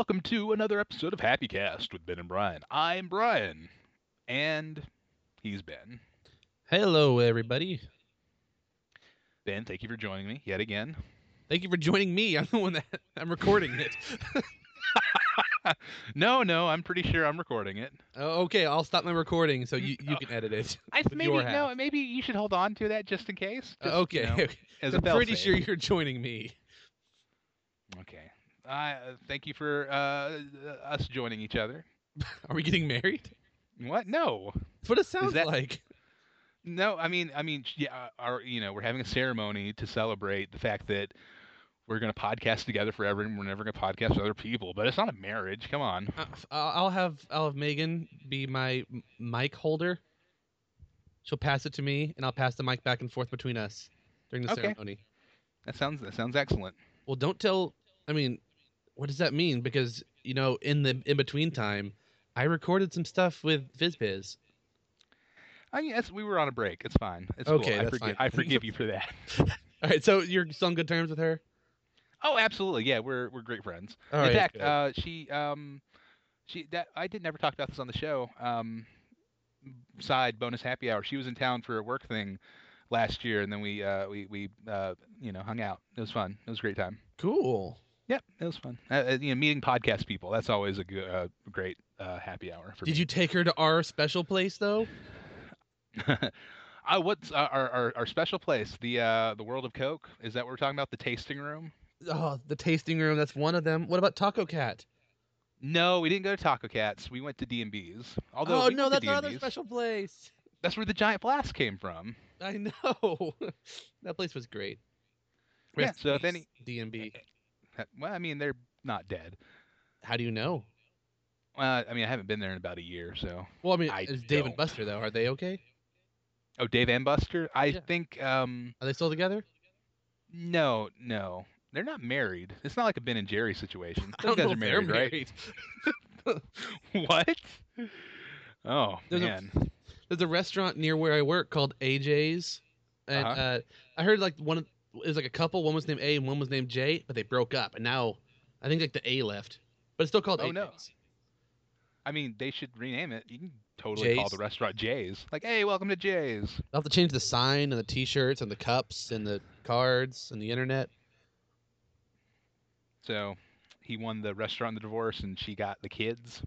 Welcome to another episode of Happy Cast with Ben and Brian. I'm Brian, and he's Ben. Hello, everybody. Ben, thank you for joining me yet again. Thank you for joining me. I'm the one that I'm recording it. no, no, I'm pretty sure I'm recording it. Oh, okay, I'll stop my recording so you, you Oh. can edit it. I maybe no, maybe you should hold on to that just in case. Uh, okay, you know, okay. as I'm pretty fail-safe. sure you're joining me. Okay. Uh, thank you for uh, us joining each other. Are we getting married? What? No. That's what it sounds that- like. No, I mean, I mean, yeah, our, you know, we're having a ceremony to celebrate the fact that we're going to podcast together forever, and we're never going to podcast with other people. But it's not a marriage. Come on. Uh, I'll I'll have I'll have Megan be my mic holder. She'll pass it to me, and I'll pass the mic back and forth between us during the Okay. ceremony. That sounds that sounds excellent. Well, don't tell. I mean, what does that mean? Because you know, in the in between time, I recorded some stuff with FizzBiz. I it's, we were on a break. It's fine. It's Okay, cool. I forgive. I forgive you for that. All right, so you're still on good terms with her. Oh, absolutely. Yeah, we're we're great friends. All In right, fact, uh, she um, she that I did never talk about this on the show. Um, side bonus happy hour. She was in town for a work thing last year, and then we uh we we uh you know hung out. It was fun. It was a great time. cool. Yep, it was fun. Uh, uh, you know, meeting podcast people. That's always a good, uh, great uh, happy hour for Did me. you take her to our special place though? uh, what's uh, our, our our special place? The uh the World of Coke. Is that what we're talking about? The tasting room? Oh, the tasting room. That's one of them. What about Taco Cat? No, we didn't go to Taco Cats. We went to D and B's. Although oh we no, that's our other D&B's. special place. That's where the giant blast came from. I know. that place was great. Yeah, so if any- DMB. Well, I mean, they're not dead. How do you know? Well, I mean, I haven't been there in about a year, so. Well, I mean, I it's Dave and don't. Buster though. Are they okay? Oh, Dave and Buster. I Yeah. think. Um, Are they still together? no, no, they're not married. It's not like a Ben and Jerry situation. I Those don't guys know are if they're married, right? what? Oh There's a- man. There's a restaurant near where I work called AJ's, and Uh-huh. uh, I heard like one of it was like a couple. One was named A and one was named J, but they broke up, and now I think like the A left, but it's still called A's. Oh, no. I mean, they should rename it. You can totally call the restaurant Jay's. Like, hey, welcome to Jay's. They'll have to change the sign and the T-shirts and the cups and the cards and the internet. So, he won the restaurant the divorce, and she got the kids.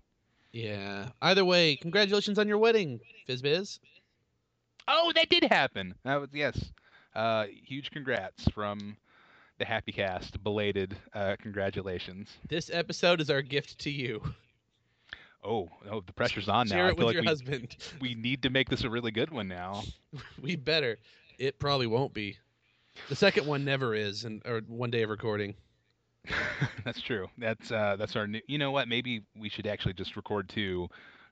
Yeah. Either way, congratulations on your wedding, FizzBiz. Oh, that did happen. That was yes. Uh, huge congrats from the Happy Cast. Belated uh, congratulations. This episode is our gift to you. Oh, oh, the pressure's on now. Share I it feel like with your we, husband. we need to make this a really good one now. we better. It probably won't be. The second one never is, and or one day of recording. that's true. That's uh, that's our new. You know what? Maybe we should actually just record two,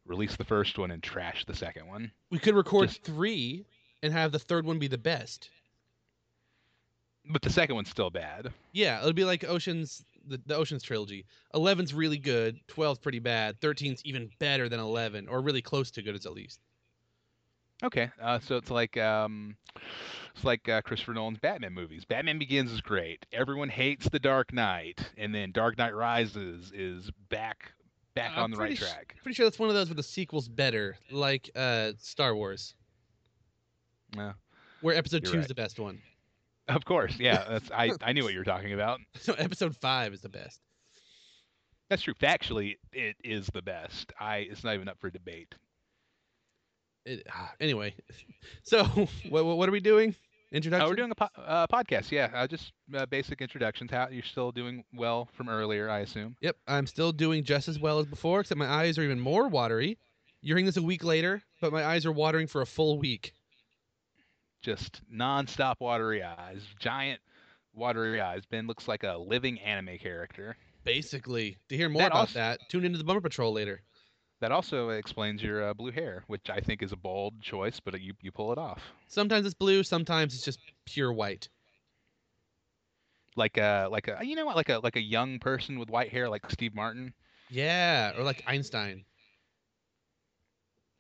release the first one, and trash the second one. We could record Just- three and have the third one be the best. But the second one's still bad. Yeah, it'll be like Ocean's the, the Ocean's trilogy. 11's really good, 12's pretty bad, 13's even better than 11 or really close to good as at least. Okay, uh, so it's like um, it's like uh, Christopher Nolan's Batman movies. Batman Begins is great. Everyone hates The Dark Knight, and then Dark Knight Rises is back back I'm on the right sh- track. Pretty sure that's one of those where the sequel's better, like uh Star Wars, Yeah. where episode You're 2 is right. the best one. Of course, yeah. That's I, I knew what you were talking about. So episode 5 is the best. That's true. Factually, it is the best. I it's not even up for debate. It, anyway, so what, what are we doing? Introduction. Uh, we're doing a po- uh, podcast. Yeah, uh, just uh, basic introductions. How you're still doing well from earlier, I assume. Yep, I'm still doing just as well as before, except my eyes are even more watery. You're hearing this a week later, but my eyes are watering for a full week. Just nonstop watery eyes, giant watery eyes. Ben looks like a living anime character. Basically, to hear more That about also- that, tune into the Bumper Patrol later. That also explains your uh, blue hair, which I think is a bold choice, but you you pull it off. Sometimes it's blue, sometimes it's just pure white. Like a like a you know what like a like a young person with white hair like Steve Martin. Yeah, or like Einstein.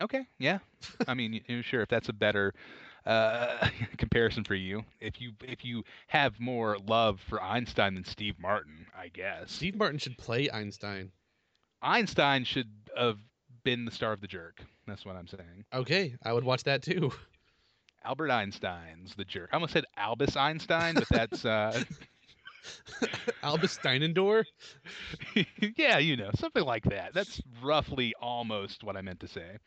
Okay, yeah. I mean, sure if that's a better uh, comparison for you. If you if you have more love for Einstein than Steve Martin, I guess. Steve Martin should play Einstein. Einstein should have been the star of the jerk. That's what I'm saying. Okay, I would watch that too. Albert Einstein's the jerk. I almost said Albus Einstein, but that's uh Albus Steinendor. yeah, you know, something like that. That's roughly almost what I meant to say.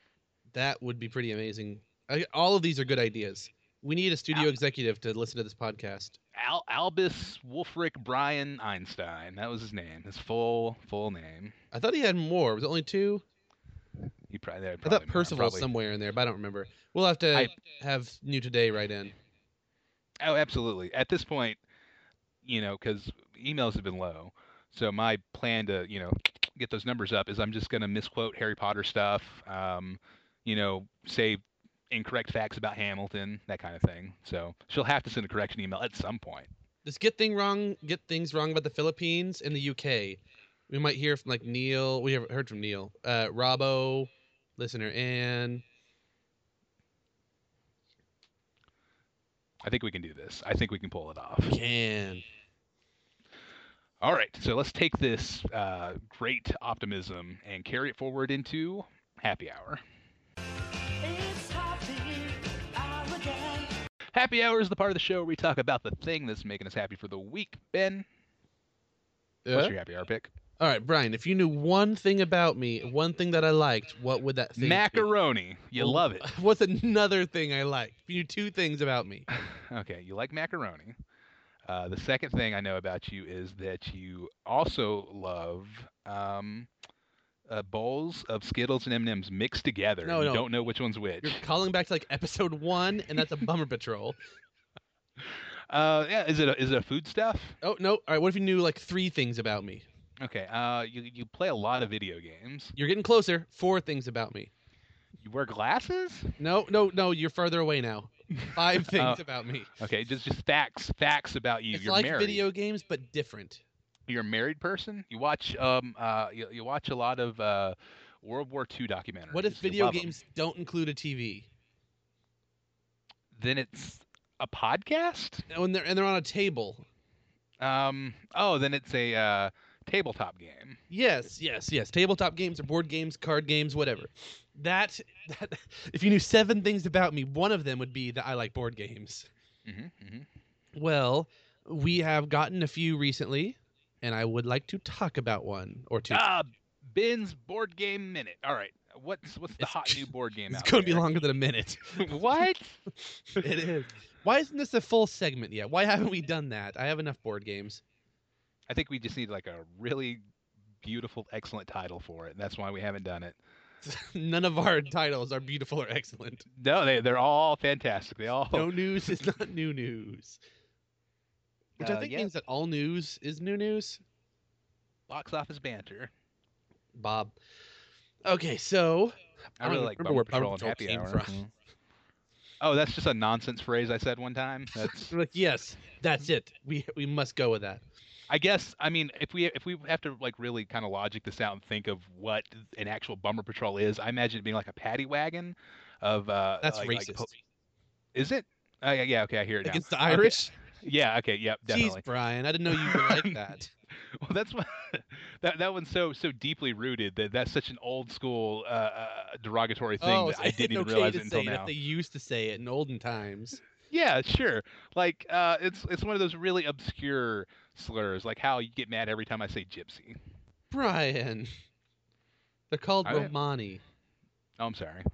That would be pretty amazing. I, all of these are good ideas. We need a studio Al- executive to listen to this podcast. Al- Albus Wulfric Brian Einstein. That was his name. His full full name. I thought he had more. Was it only two? You probably, there I thought Percival's probably- somewhere in there, but I don't remember. We'll have to I- have New Today right in. Oh, absolutely. At this point, you know, because emails have been low, so my plan to you know get those numbers up is I'm just going to misquote Harry Potter stuff. Um, you know, say incorrect facts about Hamilton, that kind of thing. So she'll have to send a correction email at some point. Just get thing wrong. Get things wrong about the Philippines and the UK. We might hear from like Neil. We have heard from Neil, uh, Robbo, listener Ann. I think we can do this. I think we can pull it off. Can All right, so let's take this uh, great optimism and carry it forward into happy hour. Happy hour is the part of the show where we talk about the thing that's making us happy for the week. Ben, what's Uh, your happy hour pick? All right, Brian. If you knew one thing about me, one thing that I liked, what would that thing be? Macaroni. You love it. What's another thing I like? If you knew two things about me. Okay, you like macaroni. Uh, the second thing I know about you is that you also love um, uh, bowls of Skittles and M&Ms mixed together. No, you no. don't know which one's which. You're calling back to like episode one, and that's a bummer patrol. Uh, yeah, is it a, is it a food stuff? Oh no! All right, what if you knew like three things about me? Okay. Uh, you you play a lot of video games. You're getting closer. Four things about me. You wear glasses. No, no, no. You're further away now. Five things Oh. about me. Okay, just just facts facts about you. It's You're like married. video games, but different. You're a married person. You watch um uh you, you watch a lot of uh World War II documentaries. What if video games don't include a TV? Then it's a podcast. And they're and they're on a table. Um. Oh, then it's a uh, tabletop game. Yes, yes, yes. Tabletop games or board games, card games, whatever. That, that if you knew seven things about me, one of them would be that I like board games. Mm-hmm, hmm Well, we have gotten a few recently, and I would like to talk about one or two. Ah, Ben's board game minute. All right. What's what's the It's- hot new board game? it's out going to be longer than a minute. what? it is. Why isn't this a full segment yet? Why haven't we done that? I have enough board games. I think we just need like a really beautiful, excellent title for it. And that's why we haven't done it. None of our titles are beautiful or excellent. No, they they're all fantastic. They all No news is not new news. Which I Uh, think yeah. means that all news is new news. box office banter. Bob. Okay, so I, I really like remember Bumper where Patrol and Bumper Patrol Happy came Hour. from. Mm. Oh, that's just a nonsense phrase I said one time. That's like, yes, that's it. We we must go with that. I guess I mean if we if we have to like really kind of logic this out and think of what an actual bumper patrol is, I imagine it being like a paddy wagon of uh That's like, like racist. po- is it? Uh, yeah, yeah, okay, I hear it now. Against the Okay. Yeah, okay, yep, definitely. Jeez, Brian, I didn't know you were like that. Well, that's what that that one's so so deeply rooted that that's such an old school uh, uh, derogatory thing oh, that so I didn't even okay realize it until now. they used to say it in olden times. Yeah, sure. Like uh, it's it's one of those really obscure slurs, like how you get mad every time I say gypsy. Brian. They're called I- Romani. Oh, I'm sorry.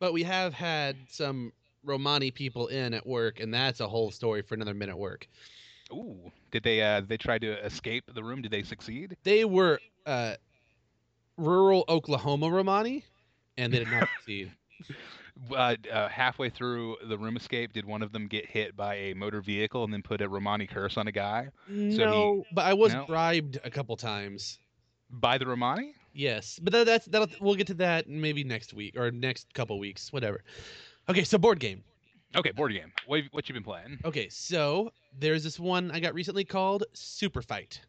But we have had some Romani people in at work, and that's a whole story for another minute work. Ooh, did they uh they try to escape the room? Did they succeed? They were uh, rural Oklahoma Romani, and they did not succeed. Uh, uh, halfway through the room escape, did one of them get hit by a motor vehicle and then put a Romani curse on a guy no, but I was no? bribed a couple times. by the Romani? Yes, but that, that's that'll we'll get to that maybe next week or next couple weeks, whatever. Okay, so board game. Okay, board game. What have- what you been playing? Okay, so there's this one I got recently called Super Fight.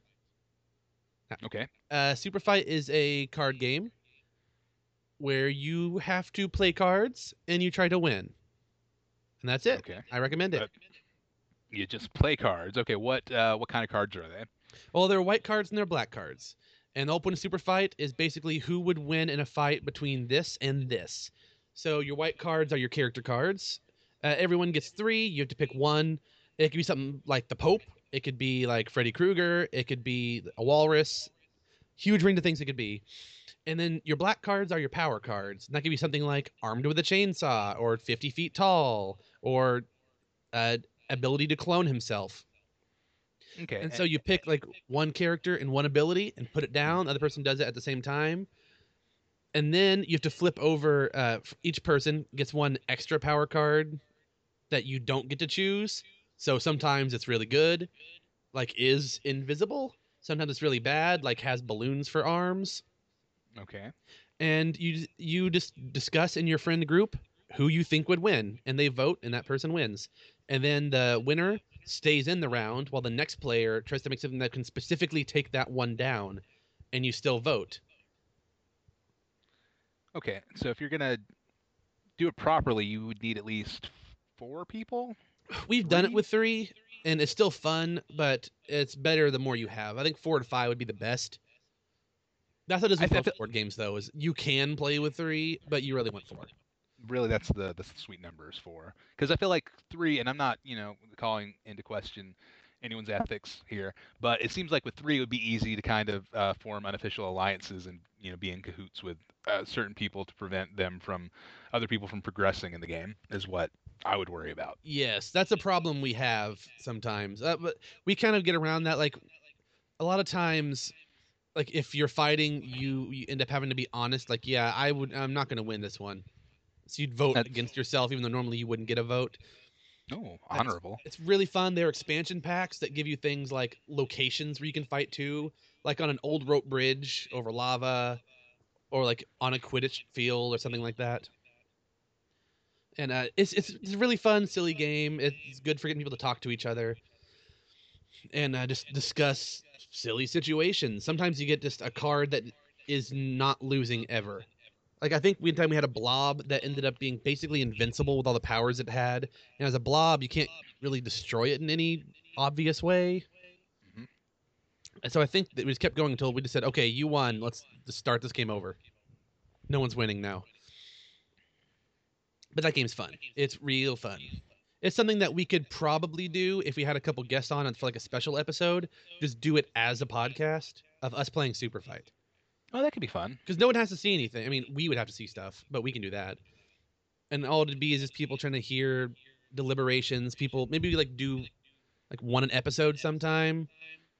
Okay. Uh, Super Fight is a card game where you have to play cards and you try to win. and that's it. Okay. I recommend it. Uh, You just play cards. Okay, what uh, what kind of cards are they? Well, there are white cards and there are black cards. And the open super fight is basically who would win in a fight between this and this. So your white cards are your character cards. Uh, everyone gets three. You have to pick one. It could be something like the Pope. It could be like Freddy Krueger. It could be a walrus. Huge range of things it could be. And then your black cards are your power cards. And that could be something like armed with a chainsaw or 50 feet tall or uh, ability to clone himself. Okay. And so you pick like one character and one ability and put it down. The other person does it at the same time. And then you have to flip over. Uh, each person gets one extra power card that you don't get to choose. So sometimes it's really good, like is invisible. Sometimes it's really bad, like has balloons for arms. okay. And you you just discuss in your friend group who you think would win, and they vote, and that person wins. And then the winner stays in the round while the next player tries to make something that can specifically take that one down, and you still vote. Okay. So if you're gonna do it properly, you would need at least four people. We've done it with three, and it's still fun, but it's better the more you have. I think four to five would be the best. That's what is with feel- board games, though. Is you can play with three, but you really want four. Really, that's the the sweet numbers for. Because I feel like three, and I'm not, you know, calling into question anyone's ethics here, but it seems like with three, it would be easy to kind of uh, form unofficial alliances and you know be in cahoots with uh, certain people to prevent them from other people from progressing in the game. Is what I would worry about. Yes, that's a problem we have sometimes. Uh, but we kind of get around that. Like a lot of times, like if you're fighting, you you end up having to be honest. Like, yeah, I would. I'm not going to win this one. So you'd vote That's- against yourself, even though normally you wouldn't get a vote. Oh, honorable. It's really fun. They're expansion packs that give you things like locations where you can fight to, like on an old rope bridge over lava, or like on a Quidditch field or something like that. And uh, it's, it's it's a really fun, silly game. It's good for getting people to talk to each other, and uh, just discuss silly situations. Sometimes you get just a card that is not losing ever. Like I think one time we had a blob that ended up being basically invincible with all the powers it had. And as a blob, you can't really destroy it in any obvious way. Mhm. And so I think that we just kept going until we just said, "Okay, you won. Let's just start this game over." No one's winning now. But that game's fun. It's real fun. It's something that we could probably do if we had a couple guests on for like a special episode. Just do it as a podcast of us playing Super Fight Oh, that could be fun. because no one has to see anything. I mean, we would have to see stuff, but we can do that. And all it'd be is just people trying to hear deliberations. People maybe we like do like one an episode sometime.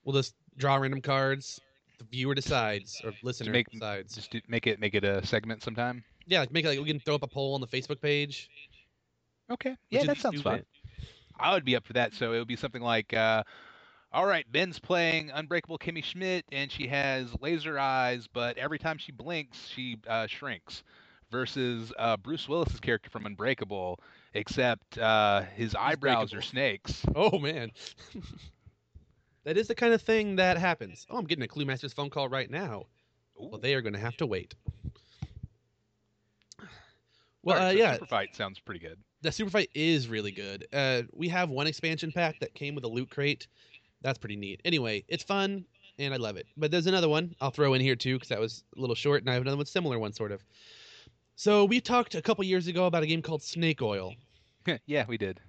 We'll just draw random cards. The viewer decides or listener make- decides. Just do, make it make it a segment sometime. Yeah, like make it like we can throw up a poll on the Facebook page. Okay. Yeah, that sounds fun. I would be up for that. So it would be something like, uh, all right, Ben's playing Unbreakable Kimmy Schmidt, and she has laser eyes, but every time she blinks, she uh, shrinks. Versus uh, Bruce Willis's character from Unbreakable, except uh, his eyebrows are snakes. Oh man. that is the kind of thing that happens. Oh, I'm getting a Clue Masters phone call right now. Well, they are going to have to wait. Well, right, uh, so yeah, Super Fight sounds pretty good. the super fight is really good uh we have one expansion pack that came with a loot crate that's pretty neat. Anyway it's fun and i love it. But there's another one i'll throw in here too because that was a little short and i have another one similar one sort of. So we talked a couple years ago about a game called snake oil. Yeah, we did.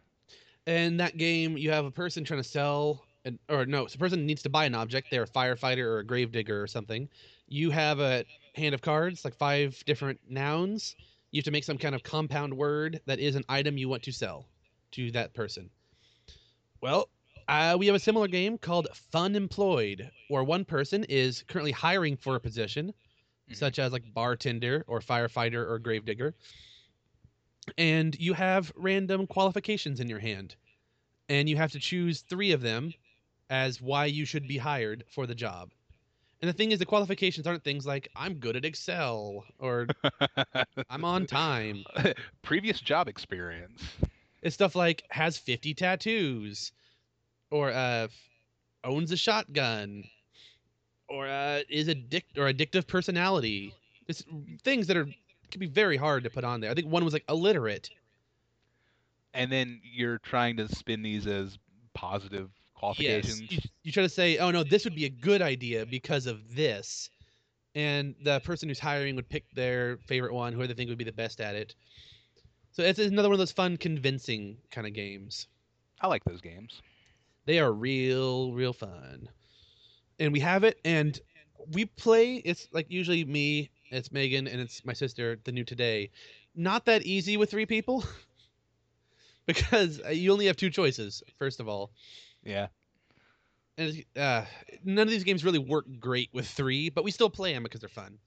and that game you have a person trying to sell an, or no so a person needs to buy an object. They're a firefighter or a gravedigger or something. You have a hand of cards like five different nouns. You have to make some kind of compound word that is an item you want to sell to that person. Well uh, we have a similar game called fun employed where one person is currently hiring for a position Mhm. such as like bartender or firefighter or gravedigger and you have random qualifications in your hand and you have to choose three of them as why you should be hired for the job. And the thing is, the qualifications aren't things like I'm good at Excel or I'm on time. Previous job experience. It's stuff like has 50 tattoos or uh, owns a shotgun or uh, is addict or addictive personality. It's things that are can be very hard to put on there. I think one was like illiterate. and then you're trying to spin these as positive qualifications. Yes. You, you try to say, oh no, this would be a good idea because of this. And the person who's hiring would pick their favorite one, who they think would be the best at it. So it's another one of those fun, convincing kind of games. I like those games. They are real, real fun. And we have it, and we play. It's like usually me, it's Megan, and it's my sister, the new today. Not that easy with three people because you only have two choices, first of all. Yeah. And uh, none of these games really work great with three, but we still play them because they're fun.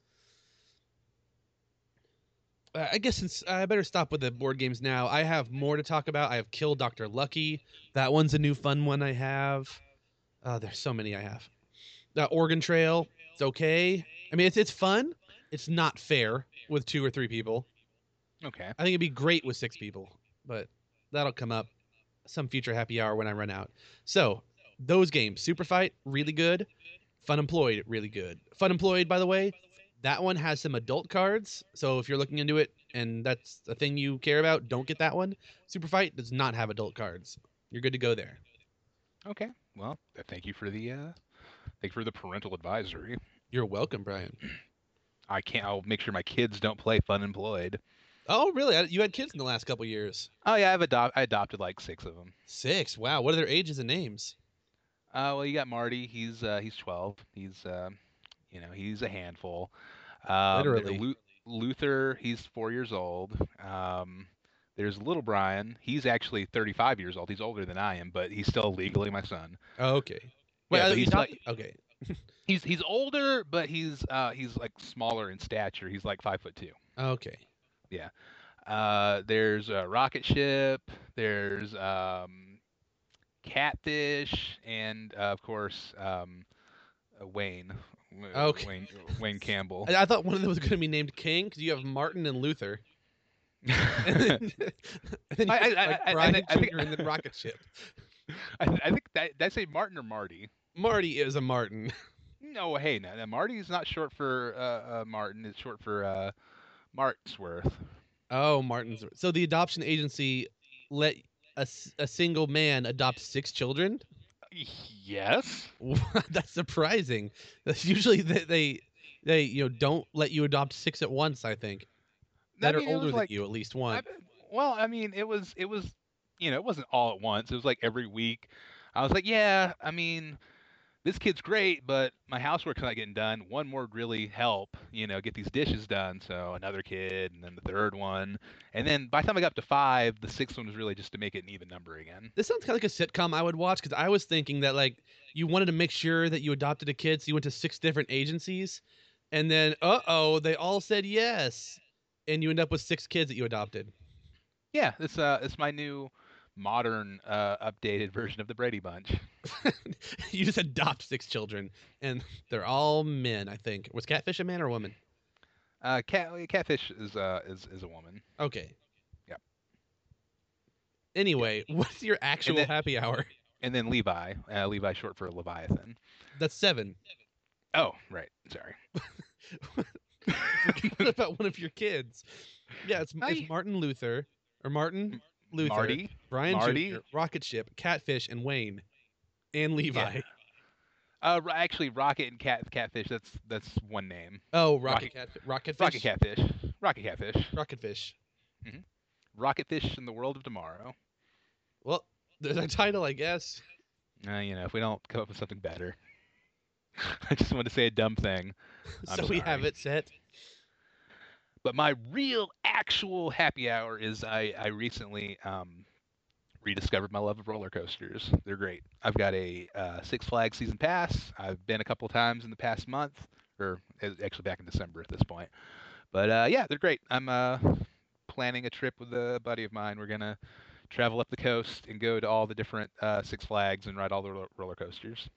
Uh, I guess since I better stop with the board games now. I have more to talk about. I have Kill Dr. Lucky. That one's a new fun one I have. Uh, there's so many I have. Uh, Oregon Trail. It's okay. I mean, it's it's fun. It's not fair with two or three people. Okay. I think it'd be great with six people, but that'll come up some future happy hour when I run out. So those games, Super Fight, really good. Fun Employed, really good. Fun Employed, by the way, that one has some adult cards. So if you're looking into it and that's a thing you care about, don't get that one. Super Fight does not have adult cards. You're good to go there. Okay. Well, thank you for the uh, thank you for the parental advisory. You're welcome, Brian. I can't. I'll make sure my kids don't play Fun Employed. Oh, really? You had kids in the last couple years. Oh yeah, I've adopt. I adopted like six of them. Six. Wow. What are their ages and names? Uh, well, you got Marty. He's uh, he's 12. He's uh, you know he's a handful. Um, Literally. Lu- Luther. He's four years old. Um, there's little Brian. He's actually 35 years old. He's older than I am, but he's still legally my son. Oh, okay. Wait, Yeah, he's adopted- like- okay. He's he's older, but he's uh, he's like smaller in stature. He's like five foot two. Okay. Yeah. Uh, there's a rocket ship. There's um, catfish, and uh, of course um, Wayne. W- Okay. Wayne Wayne Campbell. I, I thought one of them was going to be named King because you have Martin and Luther. and then, and then you I- have, I- like I- I Brian think- I think- and then Rocket Ship. I, I think that did I say Martin or Marty? Marty is a Martin. No, hey, no, no, Marty is not short for uh, uh, Martin. It's short for uh, Martsworth. Oh, Martin's. So the adoption agency let a single man adopt six children. Yes. That's surprising. That's usually they, they they you know don't let you adopt six at once. I think that I mean, are older than like- you, at least I one. bet- well, I mean, it was it was you know it wasn't all at once. It was like every week. I was like, yeah, I mean, this kid's great, but my housework's not getting done. One more really help, you know, get these dishes done. So another kid, and then the third one, and then by the time I got up to five, the sixth one was really just to make it an even number again. This sounds kind of like a sitcom I would watch because I was thinking that like you wanted to make sure that you adopted a kid, so you went to six different agencies, and then uh oh, they all said yes, and you end up with six kids that you adopted. Yeah, it's uh, it's my new modern uh, updated version of the Brady Bunch. you just adopt six children, and they're all men. I think was Catfish a man or a woman? Uh, cat catfish is uh is is a woman. Okay. Yep. Anyway, what's your actual then- happy hour? And then Levi, uh, Levi short for Leviathan. That's seven. Oh, right. Sorry. what about one of your kids? Yeah, it's, I- it's Martin Luther or Martin Luther, Marty. Brian Marty. Jr., Rocket Ship, Catfish, and Wayne, and Levi. Uh, actually, Rocket and Cat Catfish. That's that's one name. Oh, Rocket Rocket- Cat, Rocket Rocket Catfish. Rocket Catfish. Rocket Fish. Rocket Fish in the world of tomorrow. Well, there's a title, I guess. Uh, you know, if we don't come up with something better. I just want to say a dumb thing. I'm so we have it set. But my real, actual happy hour is I, I recently um, rediscovered my love of roller coasters. They're great. I've got a uh, Six Flags season pass. I've been a couple times in the past month, or uh, actually back in December at this point. But uh, yeah, they're great. I'm uh, planning a trip with a buddy of mine. We're gonna travel up the coast and go to all the different uh, Six Flags and ride all the ro- roller coasters.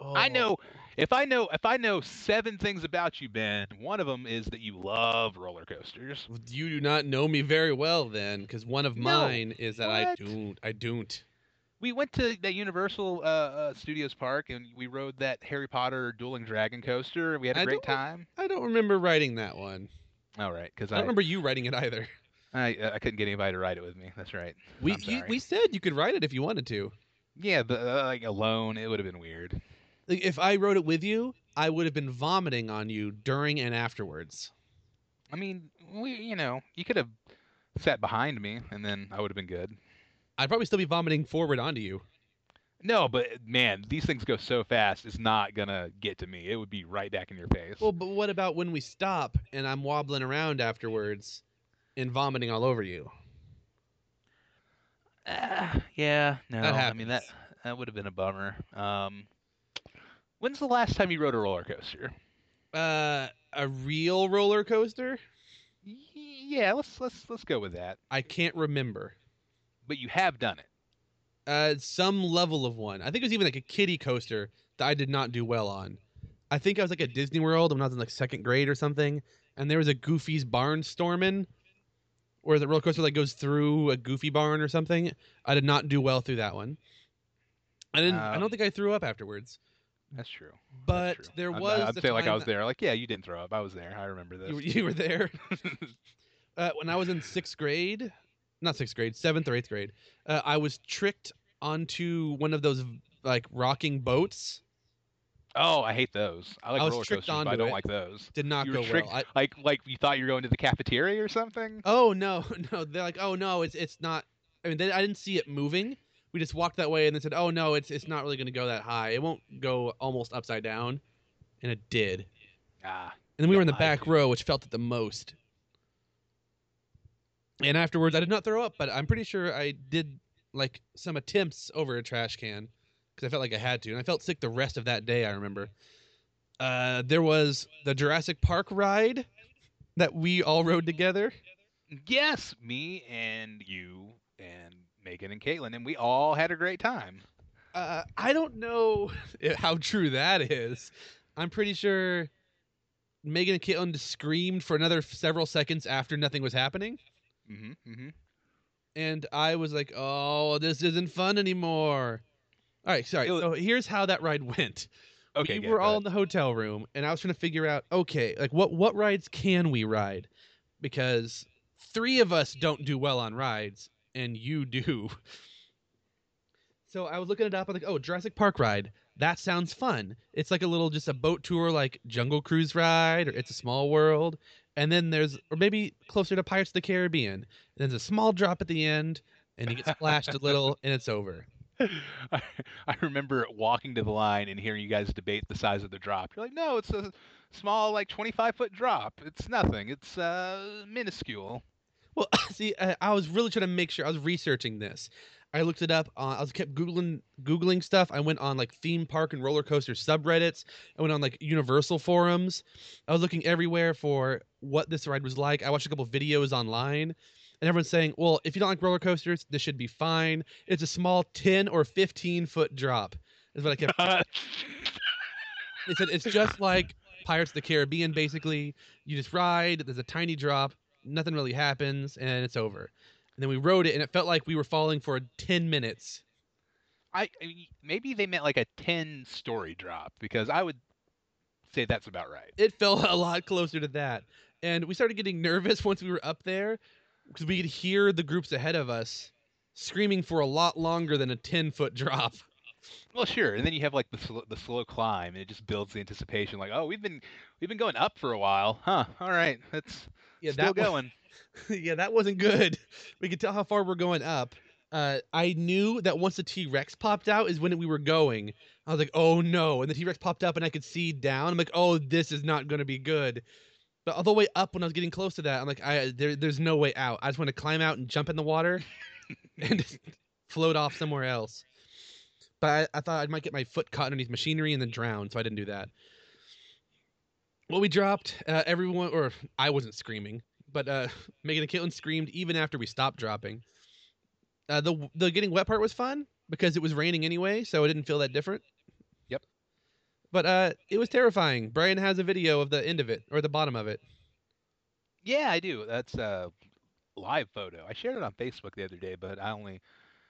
I Oh, know if I know if I know seven things about you, Ben. One of them is that you love roller coasters. You do not know me very well then, because one of No. mine is that I don't. I don't. We went to that Universal uh, uh, Studios Park and we rode that Harry Potter Dueling Dragon coaster. and We had a I great time. I don't remember riding that one. All right, because I I, don't remember you writing it either. I I couldn't get anybody to ride it with me. That's right. We you, we said you could ride it if you wanted to. Yeah, but uh, like alone, it would have been weird. Like, if I wrote it with you, I would have been vomiting on you during and afterwards. I mean, we you know you could have sat behind me, and then I would have been good. I'd probably still be vomiting forward onto you. No, but man, these things go so fast. It's not gonna get to me. It would be right back in your face. Well, but what about when we stop and I'm wobbling around afterwards and vomiting all over you? Ah, yeah, no. I mean that that would have been a bummer. Um, when's the last time you rode a roller coaster? Uh, a real roller coaster? Yeah, let's let's let's go with that. I can't remember. But you have done it. Uh, some level of one. I think it was even like a kiddie coaster that I did not do well on. I think I was like at Disney World when I was in like second grade or something, and there was a Goofy's Barnstormin', where the roller coaster like goes through a Goofy barn or something. I did not do well through that one. I didn't. I Um, don't think I threw up afterwards. That's true. But That's true. there I'm- was I'd the say like I was there. Like yeah, you didn't throw up. I was there. I remember this. You, were- you were there. uh, when I was in sixth grade, not sixth grade, seventh or eighth grade, uh, I was tricked onto one of those like rocking boats. oh, I hate those. I like I was roller tricked coasters, but I don't it. like those. Did not You go tricked- well. I, Like like you thought you were going to the cafeteria or something. oh no, no! They're like, oh no, it's it's not. I mean, they, I didn't see it moving. We just walked that way and then said, oh no, it's it's not really going to go that high. It won't go almost upside down, and it did. Ah, And then we were in the back row, which felt it the most. And afterwards, I did not throw up, but I'm pretty sure I did like some attempts over a trash can because I felt like I had to, and I felt sick the rest of that day. I remember. Uh, there was the Jurassic Park ride that we all rode together. yes, me and you and Megan and Caitlin, and we all had a great time. Uh, I don't know how true that is. I'm pretty sure Megan and Caitlin screamed for another several seconds after nothing was happening. hmm hmm and I was like, "Oh, this isn't fun anymore." All right, sorry. It wa- So here's how that ride went. Okay, we were all in the hotel room, and I was trying to figure out, okay, like what what rides can we ride? Because three of us don't do well on rides, and you do. So I was looking it up. I'm like, oh, Jurassic Park ride. That sounds fun. It's like a little, just a boat tour, like Jungle Cruise ride, or It's a Small World. And then there's, or maybe closer to Pirates of the Caribbean. And there's a small drop at the end, and you get splashed a little, and it's over. I, I remember walking to the line and hearing you guys debate the size of the drop. You're like, no, it's a small, like 25 foot drop. It's nothing. It's uh, minuscule. Well, see, I, I was really trying to make sure I was researching this. I looked it up. Uh, I was kept googling googling stuff. I went on like theme park and roller coaster subreddits. I went on like Universal forums. I was looking everywhere for what this ride was like. I watched a couple videos online, and everyone's saying, "Well, if you don't like roller coasters, this should be fine. It's a small ten or fifteen foot drop." Is what I kept. They said it's just like Pirates of the Caribbean. Basically, you just ride. There's a tiny drop. Nothing really happens, and it's over. And then we rode it, and it felt like we were falling for ten minutes. I, I mean, maybe they meant like a 10 story drop because I would say that's about right. It felt a lot closer to that, and we started getting nervous once we were up there because we could hear the groups ahead of us screaming for a lot longer than a ten foot drop. Well, sure, and then you have like the slow, the slow climb, and it just builds the anticipation. Like, oh, we've been we've been going up for a while, huh? All right, that's Yeah, still that going. yeah, that wasn't good. We could tell how far we're going up. Uh, I knew that once the T Rex popped out is when we were going. I was like, oh no. And the T Rex popped up and I could see down. I'm like, oh, this is not going to be good. But all the way up when I was getting close to that, I'm like, I there, there's no way out. I just want to climb out and jump in the water and float off somewhere else. But I, I thought I might get my foot caught underneath machinery and then drown, so I didn't do that. Well, we dropped. Uh, everyone, or I wasn't screaming, but uh, Megan and Caitlin screamed even after we stopped dropping. Uh, the the getting wet part was fun because it was raining anyway, so it didn't feel that different. Yep. But uh, it was terrifying. Brian has a video of the end of it or the bottom of it. Yeah, I do. That's a live photo. I shared it on Facebook the other day, but I only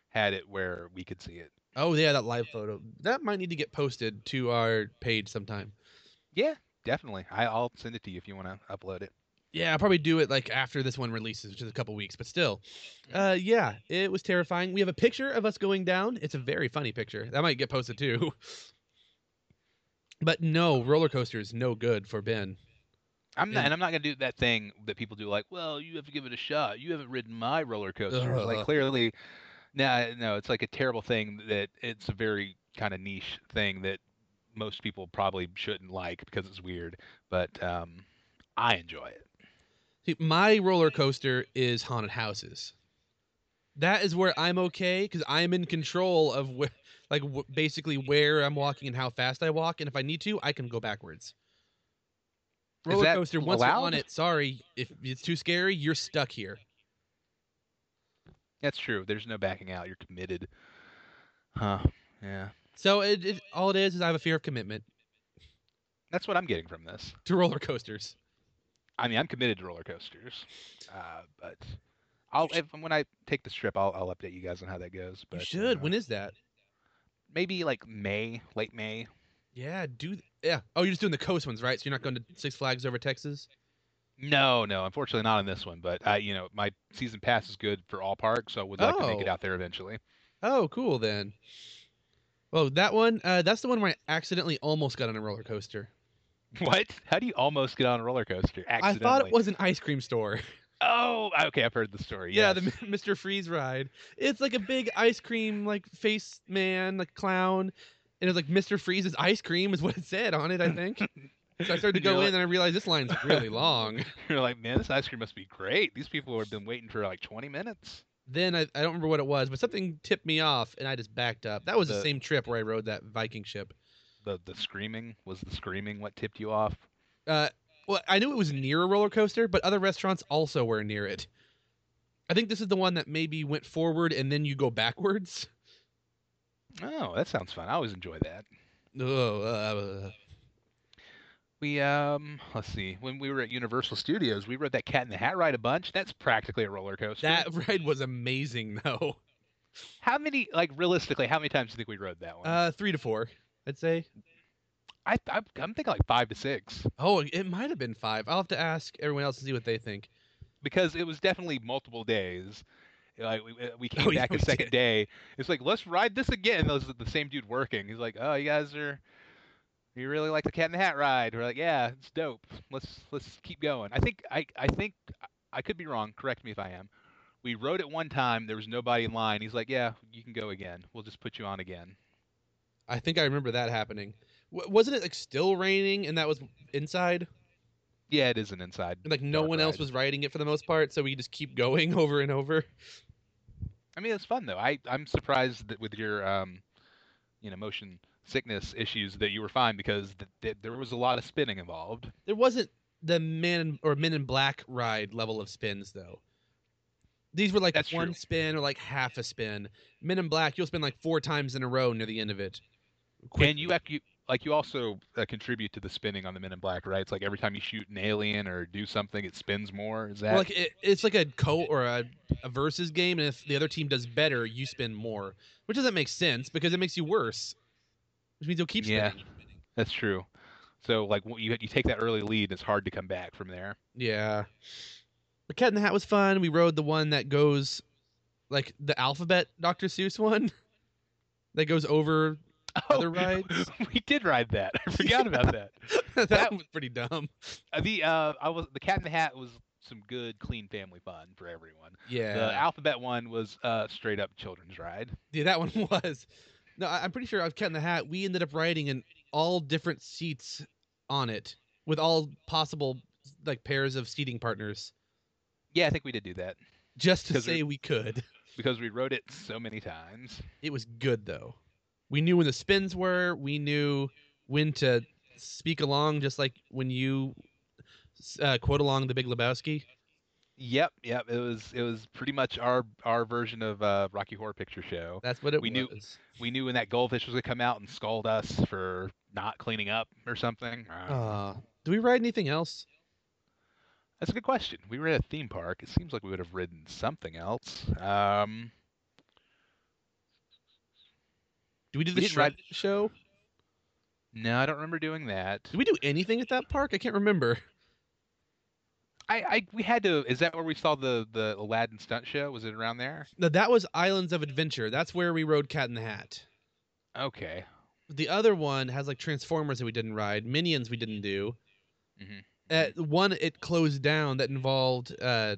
had it where we could see it. Oh yeah, that live photo. That might need to get posted to our page sometime. Yeah, definitely. I, I'll send it to you if you want to upload it. Yeah, I'll probably do it like after this one releases, which is a couple weeks, but still. Uh yeah, it was terrifying. We have a picture of us going down. It's a very funny picture. That might get posted too. But no, roller coaster is no good for Ben. I'm not, And- I'm not gonna do that thing that people do, like, well, you have to give it a shot. You haven't ridden my roller coaster. Like clearly, no, no, it's like a terrible thing that it's a very kind of niche thing that most people probably shouldn't like because it's weird. But um, I enjoy it. See, my roller coaster is haunted houses. That is where I'm okay because I'm in control of where, like, w- basically where I'm walking and how fast I walk. And if I need to, I can go backwards. Roller coaster, once you're on it, sorry, if it's too scary, you're stuck here. That's true. There's no backing out. You're committed. Huh. Yeah. So it, it all it is is I have a fear of commitment That's what I'm getting from this. to roller coasters. I mean, I'm committed to roller coasters, uh, but I'll if, when I take this trip, I'll, I'll update you guys on how that goes. But you should. uh, when is that? maybe like May, late May. Yeah, do th- yeah. Oh, you're just doing the coast ones, right? So you're not going to Six Flags over Texas. No, no, unfortunately not on this one. But I, you know, my season pass is good for all parks, so I would like to make it Oh. out there eventually. Oh, cool then. Well, that one, uh, that's the one where I accidentally almost got on a roller coaster. What? How do you almost get on a roller coaster? I thought it was an ice cream store. Oh, okay, I've heard the story. Yeah, yes. the Mr. Freeze ride. It's like a big ice cream, like face man, like clown, and it's like Mr. Freeze's ice cream is what it said on it. I think. so I started to go like- in, and I realized this line's really long. You're like, man, this ice cream must be great. These people have been waiting for like 20 minutes. Then I, I don't remember what it was, but something tipped me off, and I just backed up. That was the, The- same trip where I rode that Viking ship. The the screaming was the screaming what tipped you off. Uh, well, I knew it was near a roller coaster, but other restaurants also were near it. I think this is the one that maybe went forward and then you go backwards. Oh, that sounds fun. I always enjoy that. Oh, uh, We um, let's see. When we were at Universal Studios, we rode that Cat in the Hat ride a bunch. That's practically a roller coaster. that ride was amazing, though. How many, like realistically, how many times do you think we rode that one? Uh, three to four, I'd say. I, I I'm thinking like five to six Oh, it might have been five. I'll have to ask everyone else and see what they think. because it was definitely multiple days. Like we, uh, we came Oh, yeah, back we second did. day. It's like let's ride this again. Those the same dude working. He's like, oh, you guys are, you really like the Cat in the Hat ride? We're like, yeah, it's dope. Let's let's keep going. I think I I think I could be wrong. Correct me if I am. We rode it one time. There was nobody in line. He's like, yeah, you can go again. We'll just put you on again. I think I remember that happening. W- wasn't it like still raining and that was inside? Yeah, it is an inside. And like no one else was riding it for the most part, so we just keep going over and over. I mean, it's fun though. I I'm surprised that with your um, you know, motion sickness issues that you were fine because th- th- there was a lot of spinning involved. There wasn't the men in, or men in black ride level of spins though. These were like That's one true. spin or like half a spin. Men in black, you'll spin like four times in a row near the end of it. And you, you like you also uh, contribute to the spinning on the Men in Black, right? It's like every time you shoot an alien or do something, it spins more. Is that Well, like it, it's like a co or a, a versus game, and if the other team does better, you spin more, which doesn't make sense because it makes you worse, which means you'll keep Yeah. spinning. that's true? So like you you take that early lead, and it's hard to come back from there. Yeah. The Cat in the Hat was fun. We rode the one that goes like the alphabet Dr. Seuss one that goes over other rides. we did ride that. I forgot about that. that, That- was pretty dumb. Uh, the uh, I was the Cat in the Hat was some good, clean family fun for everyone. Yeah. The alphabet one was uh, straight up children's ride. yeah, that one was. No, I- I'm pretty sure I was Cat in the Hat. We ended up riding in all different seats on it with all possible like pairs of seating partners Yeah, I think we did do that just to 'Cause we- say we could. because we rode it so many times. It was good though. We knew when the spins were. We knew when to speak along, just like when you uh, quote along the Big Lebowski. Yep, yep. It was it was pretty much our our version of uh, Rocky Horror Picture Show. That's what it We was. knew- We knew when that goldfish was gonna come out and scold us for not cleaning up or something. Uh, do we ride anything else? That's a good question. We were at a theme park. It seems like we would have ridden something else. Um, Do we do the Shrek ride- show? no, I don't remember doing that. Did we do anything at that park? I can't remember. I, I we had to. Is that where we saw the the Aladdin stunt show? Was it around there? No, that was Islands of Adventure. That's where we rode Cat in the Hat. Okay. The other one has like Transformers that we didn't ride, Minions we didn't do. Mhm. Uh, one it closed down that involved uh,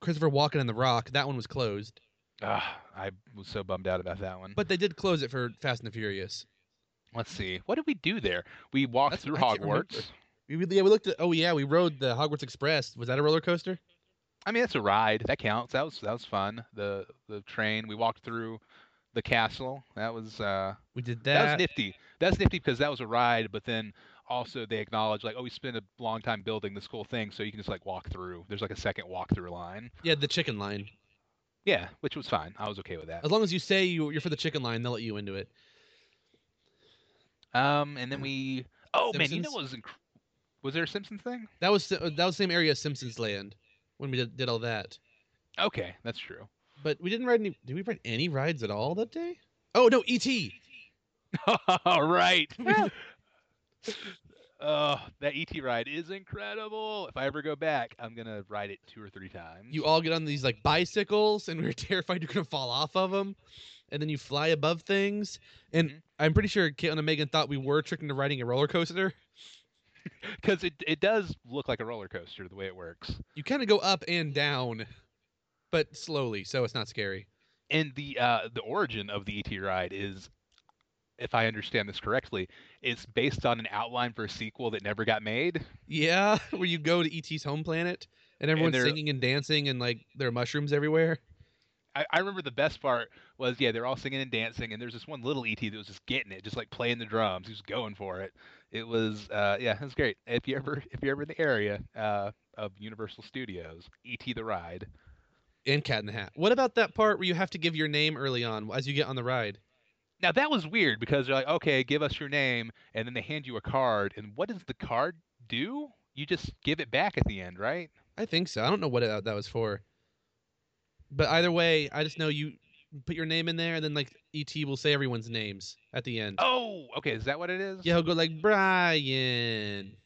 Christopher Walken and The Rock. That one was closed, Ah, I was so bummed out about that one. but they did close it for Fast and the Furious. let's see. What did we do there? We walked That's- through. Hogwarts. We, we- yeah, we looked at. Oh yeah, we rode the Hogwarts Express. Was that a roller coaster? I mean, that's a ride. That counts. That was that was fun. The the train. We walked through the castle. That was uh We did that, That was that. nifty. That's nifty because that was a ride, but then also they acknowledge like, oh, we spent a long time building this cool thing, so you can just like walk through. There's like a second walk-through line. yeah, the chicken line. Yeah, which was fine. I was okay with that. As long as you say you, you're for the chicken line, they'll let you into it. Um, and then we. Oh man, you know what was inc- was there a Simpsons thing? That was that was the same area as Simpsons Land when we did, did all that. Okay, that's true. But we didn't ride any. Did we ride any rides at all that day? Oh no, ET. All right. Oh, that ET ride is incredible. If I ever go back, I'm gonna ride it two or three times. You all get on these like bicycles, and we were terrified you're gonna fall off of them, and then you fly above things. And Mhm. I'm pretty sure Caitlin and Megan thought we were tricked into riding a roller coaster. because it it does look like a roller coaster the way it works. You kind of go up and down, but slowly, so it's not scary. And the uh, the origin of the ET ride is, if I understand this correctly, it's based on an outline for a sequel that never got made. Yeah, where you go to ET's home planet, and everyone's they're- singing and dancing, and like there are mushrooms everywhere. I, I remember the best part was yeah they're all singing and dancing and there's this one little ET that was just getting it just like playing the drums he was going for it it was uh, yeah it was great if you ever if you're ever in the area uh, of Universal Studios ET the ride And Cat in the Hat. What about that part where you have to give your name early on as you get on the ride? now that was weird because they're like okay give us your name and then they hand you a card and what does the card do you just give it back at the end right I think so. I don't know what it, that was for. But either way, I just know you put your name in there, and then like ET will say everyone's names at the end. oh okay is that what it is Yeah, he'll go like Brian.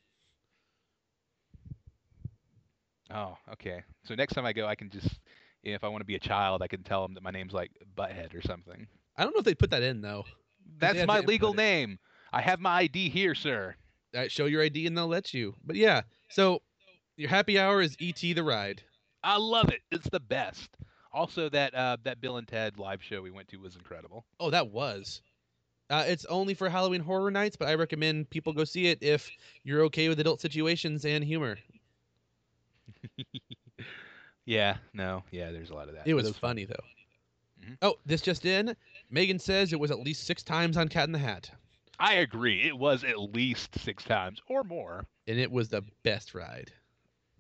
oh okay so next time I go I can just if I want to be a child I can tell them that my name's like Butthead or something I don't know if they put that in though. That's my legal it. name. I have my ID here, sir. Uh, show your ID and they'll let you. But yeah, so your happy hour is ET the ride. I love it. It's the best. Also, that uh, that Bill and Ted live show we went to was incredible. Oh, that was. Uh, it's only for Halloween Horror Nights, but I recommend people go see it if you're okay with adult situations and humor. Yeah, no, yeah. There's a lot of that. It but was funny though. Mhm. Oh, this just in. Megan says it was at least six times on Cat in the Hat, I agree. It was at least six times or more. and it was the best ride.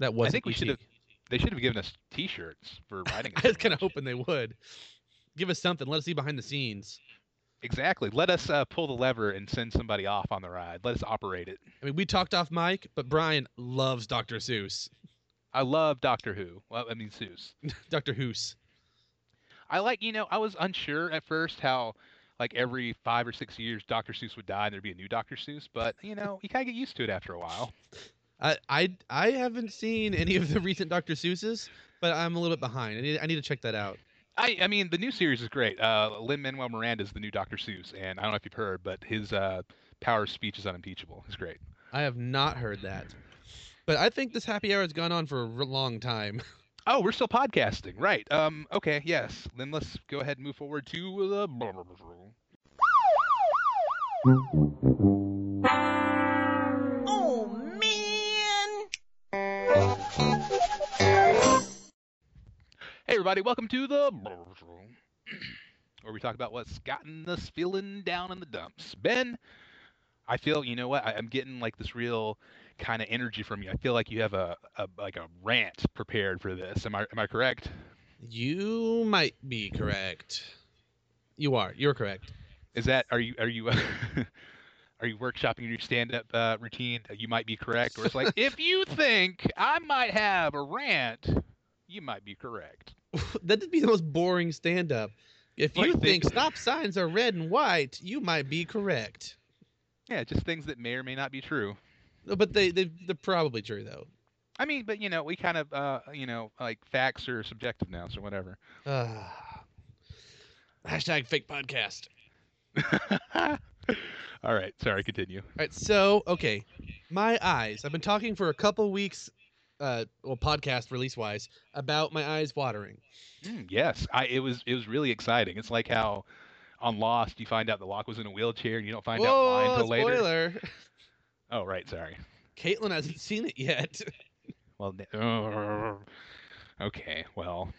That was. I think we should have. They should have given us T-shirts for riding. it I was kind of hoping they would. Give us something. Let us see behind the scenes. Exactly. Let us uh, pull the lever and send somebody off on the ride. Let us operate it. I mean, we talked off mic, but Brian loves Dr. Seuss. I love Doctor Who. Well, I mean Seuss. Dr. Who's. I like, you know, I was unsure at first how, like, every five or six years Dr. Seuss would die and there'd be a new Dr. Seuss, but, you know, you kind of get used to it after a while. I, I I haven't seen any of the recent Dr. Seuss's, but I'm a little bit behind. I need I need to check that out. I, I mean, the new series is great. Uh, Lin Manuel Miranda is the new Dr. Seuss, and I don't know if you've heard, but his uh, power of speech is unimpeachable. It's great. I have not heard that. But I think this happy hour has gone on for a long time. Oh, we're still podcasting, right? Um, okay, yes. Then let's go ahead and move forward to the. Everybody, welcome to the. Where we talk about what's gotten us feeling down in the dumps. Ben, I feel, you know what? I, I'm getting like this real kind of energy from you. I feel like you have a, a like a rant prepared for this. Am I am I correct? You might be correct. You are. You're correct. Is that are you are you are you workshopping your stand-up uh, routine? You might be correct, or it's like if you think I might have a rant, you might be correct. That'd be the most boring stand up. If you Like, think they- stop signs are red and white, you might be correct. Yeah, just things that may or may not be true. But they, they they're probably true though. I mean, but you know, we kind of, uh, you know, like facts are subjective now, so whatever. Uh, hashtag fake podcast. All right, sorry, continue. All right, so okay, my eyes. I've been talking for a couple weeks, uh, well, podcast release wise, about my eyes watering. Mm, yes, I. It was it was really exciting. It's like how on Lost you find out the Locke was in a wheelchair and you don't find out why Whoa, until later. spoiler! Oh, right, sorry. Caitlin hasn't seen it yet. Well, n- okay, well,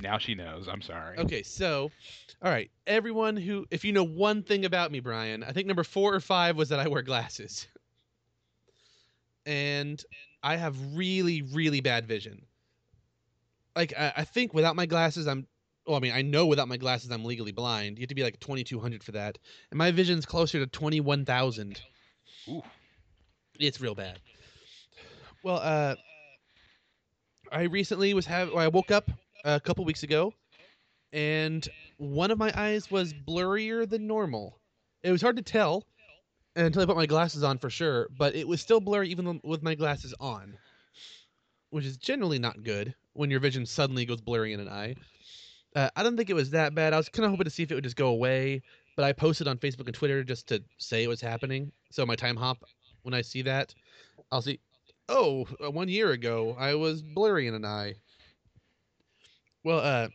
now she knows. I'm sorry. Okay, so, all right, everyone who, if you know one thing about me, Brian, I think number four or five was that I wear glasses, and I have really, really bad vision. Like, I, I think without my glasses, I'm. Well, I mean, I know without my glasses, I'm legally blind. You have to be like 2,200 for that, and my vision's closer to 21,000. Ooh. It's real bad. Well, uh, I recently was have. I woke up a couple weeks ago, and one of my eyes was blurrier than normal. It was hard to tell until I put my glasses on for sure, but it was still blurry even with my glasses on, which is generally not good when your vision suddenly goes blurry in an eye. Uh, I don't think it was that bad. I was kind of hoping to see if it would just go away, but I posted on Facebook and Twitter just to say it was happening. So my time hop, when I see that, I'll see, oh, uh, one year ago I was blurry in an eye. Well, uh,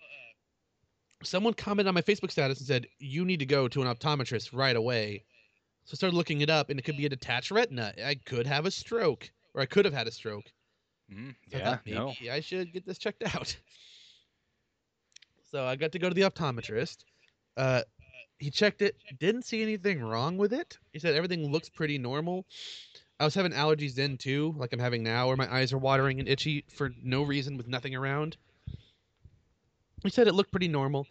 someone commented on my Facebook status and said you need to go to an optometrist right away. So I started looking it up, and it could be a detached retina. I could have a stroke, or I could have had a stroke. Mm, So I yeah, thought no. maybe I should get this checked out. So I got to go to the optometrist. Uh, he checked it, didn't see anything wrong with it. He said everything looks pretty normal. I was having allergies then too, like I'm having now, where my eyes are watering and itchy for no reason with nothing around. He said it looked pretty normal.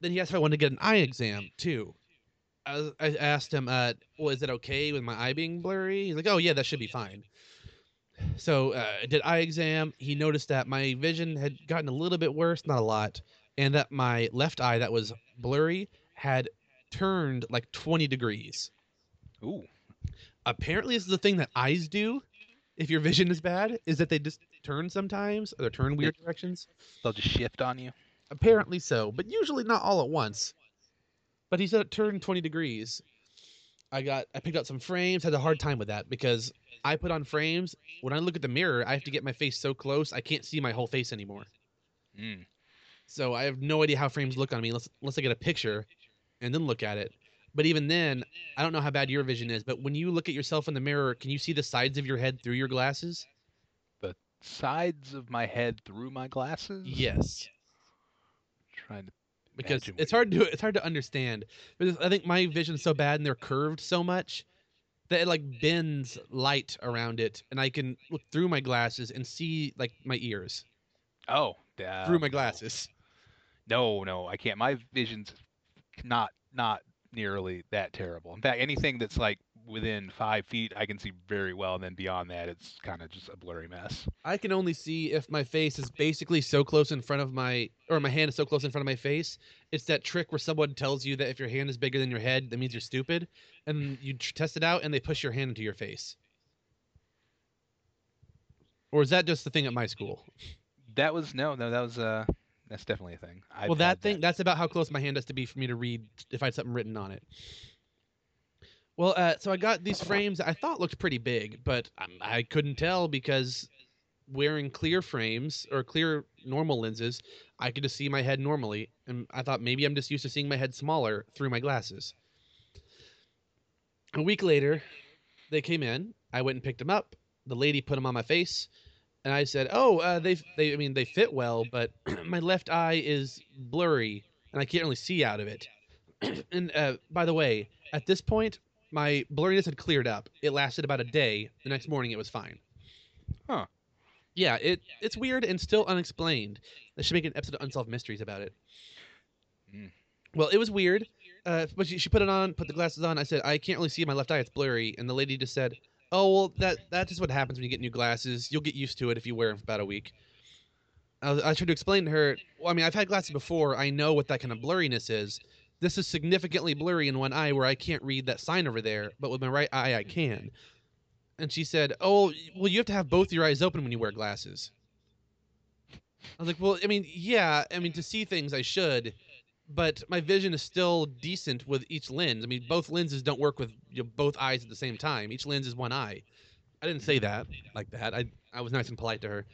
Then he asked if I wanted to get an eye exam too. I, I asked him, uh, "Well, is it okay with my eye being blurry?" He's like, "Oh yeah, that should be fine." So uh, I did eye exam. He noticed that my vision had gotten a little bit worse, not a lot, and that my left eye that was blurry had turned like 20 degrees. Ooh. Apparently, this is the thing that eyes do. If your vision is bad, is that they just turn sometimes or they turn weird directions. They'll just shift on you. Apparently so, but usually not all at once. But he said it turned 20 degrees. I got I picked out some frames, had a hard time with that because I put on frames. When I look at the mirror, I have to get my face so close I can't see my whole face anymore. Mm. So I have no idea how frames look on me unless unless I get a picture and then look at it. But even then, I don't know how bad your vision is, but when you look at yourself in the mirror, can you see the sides of your head through your glasses? The sides of my head through my glasses. Yes. Trying to. Because Imagine it's hard to it's hard to understand because I think my vision's so bad and they're curved so much that it like bends light around it and I can look through my glasses and see like my ears Oh. Through my glasses. No, no, I can't. My vision's not not nearly that terrible. In fact, anything that's like within five feet, I can see very well, and then beyond that, it's kind of just a blurry mess. I can only see if my face is basically so close in front of my or my hand is so close in front of my face. It's that trick where someone tells you that if your hand is bigger than your head, that means you're stupid, and you test it out and they push your hand into your face. Or is that just the thing at my school? That was no, no, that was uh, that's definitely a thing. I've well, that had thing, that's about how close my hand has to be for me to read if I had something written on it. Well, uh, so I got these frames I thought looked pretty big, but um, I couldn't tell because wearing clear frames or clear normal lenses, I could just see my head normally. And I thought maybe I'm just used to seeing my head smaller through my glasses. A week later, they came in. I went and picked them up. The lady put them on my face, and I said, "Oh, uh, they, they, I mean, they fit well, but my left eye is blurry, and I can't really see out of it." and uh, by the way, at this point, my blurriness had cleared up. It lasted about a day. The next morning, it was fine. Huh. Yeah, it it's weird and still unexplained. They should make an episode of Unsolved Mysteries about it. Mm. Well, it was weird, uh, but she, she put it on, put the glasses on. I said, I can't really see my left eye; it's blurry. And the lady just said, "Oh, well, that that's just what happens when you get new glasses. You'll get used to it if you wear them for about a week." I, was, I tried to explain to her. Well, I mean, I've had glasses before. I know what that kind of blurriness is. This is significantly blurry in one eye where I can't read that sign over there, but with my right eye I can. and she said, "Oh, well, you have to have both your eyes open when you wear glasses." I was like, "Well, I mean, yeah, I mean to see things I should, but my vision is still decent with each lens. I mean, both lenses don't work with you know, both eyes at the same time. Each lens is one eye." I didn't say that like that. I I was nice and polite to her.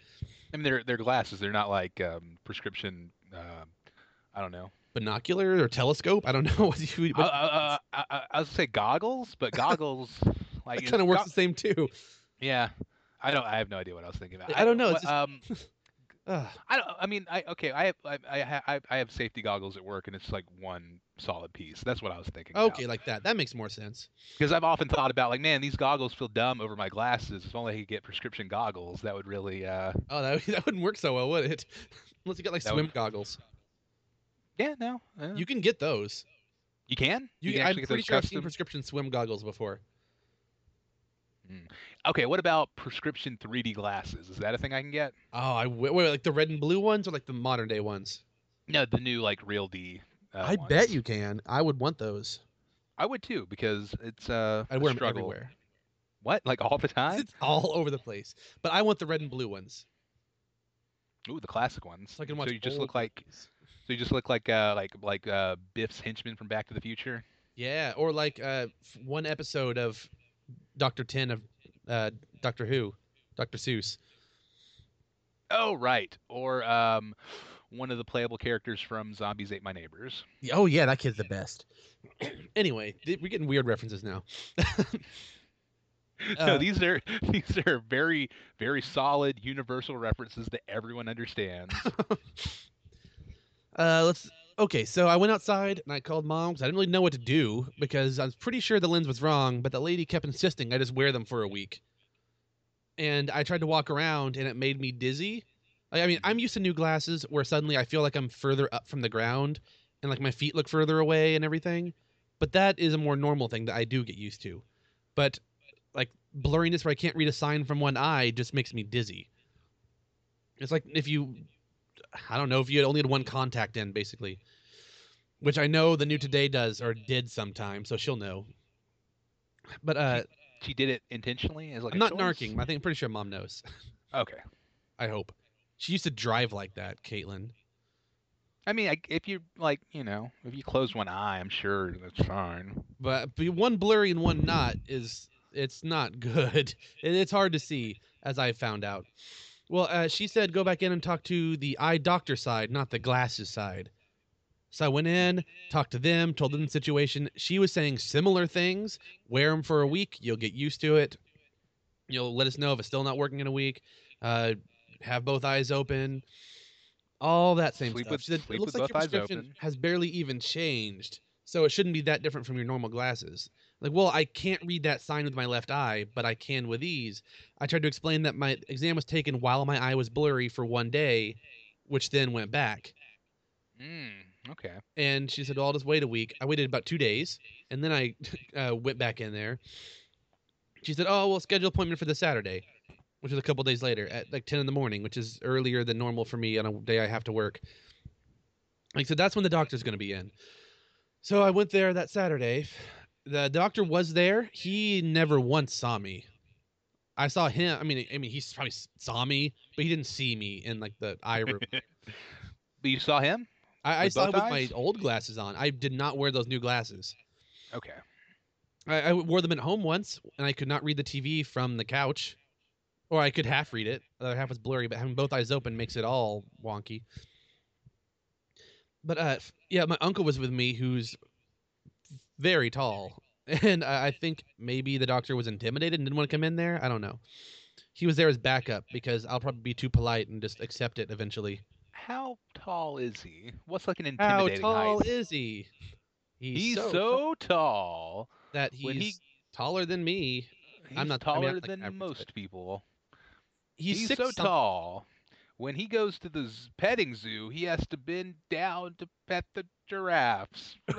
I mean, they're they're glasses. They're not like um, prescription. Uh, I don't know. Binocular or telescope? I don't know what you. I, I, I, I, I was gonna say goggles, but goggles like It kind of go- works the same too. Yeah, I don't. I have no idea what I was thinking about. I don't know, what- just- um, I don't. I mean, I okay. I have I, I, I I have safety goggles at work, and it's like one solid piece. That's what I was thinking. Okay, like that. That makes more sense. Because I've often thought about like, man, these goggles feel dumb over my glasses. If only I could get prescription goggles, that would really. uh Oh, that that wouldn't work so well, would it? Unless you got like swim would- goggles. Yeah, no. uh, You can get those. you can. You, can I'm actually get pretty sure I've seen prescription swim goggles before. Okay, what about prescription 3D glasses? Is that a thing I can get? Oh, I w- wait, like the red and blue ones or like the modern day ones? No, the new like RealD. Uh, I ones. bet you can. I would want those. I would too because it's uh, I'd a wear them struggle. everywhere. What? Like all the time? It's all over the place. But I want the red and blue ones. Ooh, the classic ones. So I can watch. you just look like movies. So you just look like uh like like uh Biff's henchman from Back to the Future. Yeah, or like uh, one episode of Doctor Ten of uh, Doctor Who, Doctor Seuss. Oh right, or um, one of the playable characters from Zombies Ate My Neighbors. Oh yeah, that kid's the best. anyway, th- we're getting weird references now. no, Uh, these are these are very very solid universal references that everyone understands. Uh, let's. Okay, so I went outside and I called mom because I didn't really know what to do because I was pretty sure the lens was wrong, but the lady kept insisting I just wear them for a week. And I tried to walk around and it made me dizzy. Like, I mean, I'm used to new glasses where suddenly I feel like I'm further up from the ground and like my feet look further away and everything. But that is a more normal thing that I do get used to. But like blurriness where I can't read a sign from one eye just makes me dizzy. It's like if you I don't know if you had only had one contact in, basically. Which I know the new today does or did sometime, so she'll know. But uh, she did it intentionally as like I'm not choice? narking. I think I'm pretty sure mom knows. Okay. I hope. She used to drive like that, Caitlin. I mean, I, if you like, you know, if you close one eye, I'm sure that's fine. But, but one blurry and one not is it's not good. It, it's hard to see, as I found out. Well, uh, she said go back in and talk to the eye doctor side, not the glasses side. So I went in, talked to them, told them the situation. She was saying similar things. Wear them for a week, you'll get used to it. You'll let us know if it's still not working in a week. Uh, have both eyes open. All that same Sleep stuff. with- She said, it looks like your prescription open." has barely even changed, so it shouldn't be that different from your normal glasses. Like, well, I can't read that sign with my left eye, but I can with these. I tried to explain that my exam was taken while my eye was blurry for one day, which then went back. Mm, okay. And she said, well, I'll just wait a week. I waited about two days, and then I uh, went back in there. She said, oh, well, schedule appointment for this Saturday, which was a couple days later at like 10 in the morning, which is earlier than normal for me on a day I have to work. Like, so that's when the doctor's going to be in. So I went there that Saturday. The doctor was there. He never once saw me. I saw him. I mean, I mean, he probably saw me, but he didn't see me in like the eye room. But you saw him? I, I saw him with my old glasses on. I did not wear those new glasses. Okay. I, I wore them at home once, and I could not read the TV from the couch, or I could half read it. The other half was blurry, but having both eyes open makes it all wonky. But uh, yeah, my uncle was with me, who's very tall, and I, I think maybe the doctor was intimidated and didn't want to come in there. I don't know. He was there as backup because I'll probably be too polite and just accept it eventually. How tall is he? What's like an intimidating How tall height? is he? He's so, so, tall that he's he- taller than me. He's I'm not- I mean, taller I'm like than average, most people. He's, He's, so something. tall. When he goes to the z- petting zoo, he has to bend down to pet the giraffes.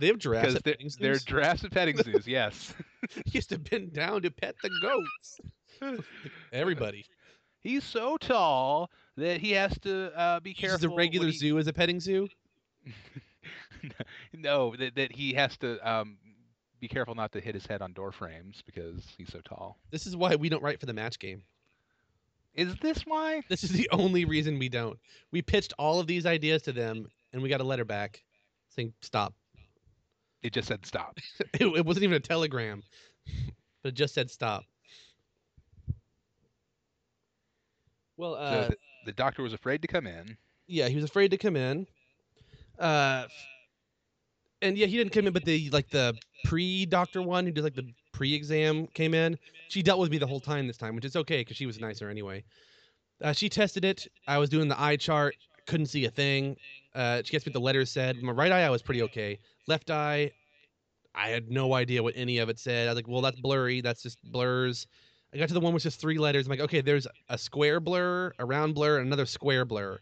They have giraffes Because they're, they're zoos. giraffes at petting zoos, yes. he used to bend down to pet the goats. Everybody. He's so tall that he has to uh, be careful. uses a regular he- zoo as a petting zoo. no, that, that he has to um, be careful not to hit his head on door frames because he's so tall. This is why we don't write for the match game. Is this why? This is the only reason we don't. We pitched all of these ideas to them, and we got a letter back saying stop. It just said stop. It, it wasn't even a telegram, but it just said stop. Well, So uh, the, the doctor was afraid to come in. yeah, he was afraid to come in. Uh, and yeah, he didn't come in, but the like the pre-doctor one who did like the pre-exam came in. She dealt with me the whole time this time, which is okay because she was nicer anyway. Uh, she tested it. I was doing the eye chart, couldn't see a thing. Uh, she gets me the letters said. My right eye, I was pretty okay. Left eye, I had no idea what any of it said. I was like, well, that's blurry. That's just blurs. I got to the one with just three letters. I'm like, okay, there's a square blur, a round blur, and another square blur.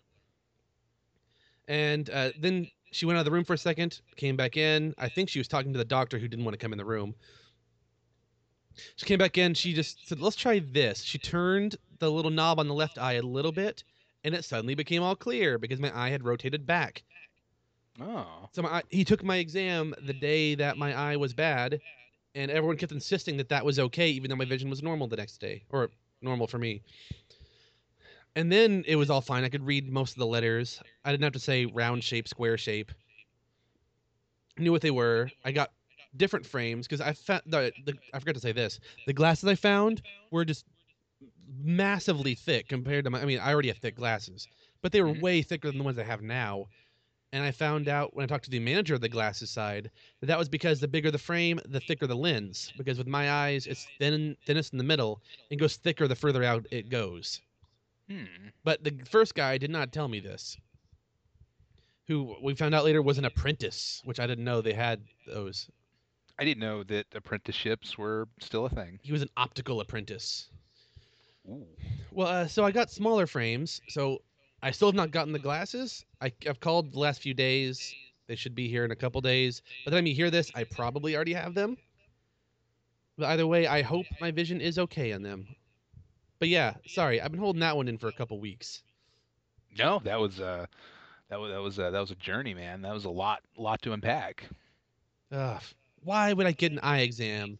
And uh, then she went out of the room for a second, came back in. I think she was talking to the doctor who didn't want to come in the room. She came back in. She just said, let's try this. She turned the little knob on the left eye a little bit, and it suddenly became all clear because my eye had rotated back. Oh. So my, he took my exam the day that my eye was bad, and everyone kept insisting that that was okay, even though my vision was normal the next day, or normal for me. And then it was all fine. I could read most of the letters. I didn't have to say round shape, square shape. I knew what they were. I got different frames because I found the, the I forgot to say this. The glasses I found were just massively thick compared to my. I mean, I already have thick glasses, but they were Mhm. way thicker than the ones I have now. And I found out when I talked to the manager of the glasses side that that was because the bigger the frame, the thicker the lens. Because with my eyes, it's thin, thinnest in the middle and goes thicker the further out it goes. Hmm. But the first guy did not tell me this. Who we found out later was an apprentice, which I didn't know they had those. I didn't know that apprenticeships were still a thing. He was an optical apprentice. Ooh. Well, uh, so I got smaller frames. So I still have not gotten the glasses. I, I've called the last few days. They should be here in a couple days. By the time you hear this, I probably already have them. But either way, I hope my vision is okay on them. But yeah, sorry, I've been holding that one in for a couple weeks. No, that was uh that was that was uh, that was a journey, man. That was a lot lot to unpack. Ugh, why would I get an eye exam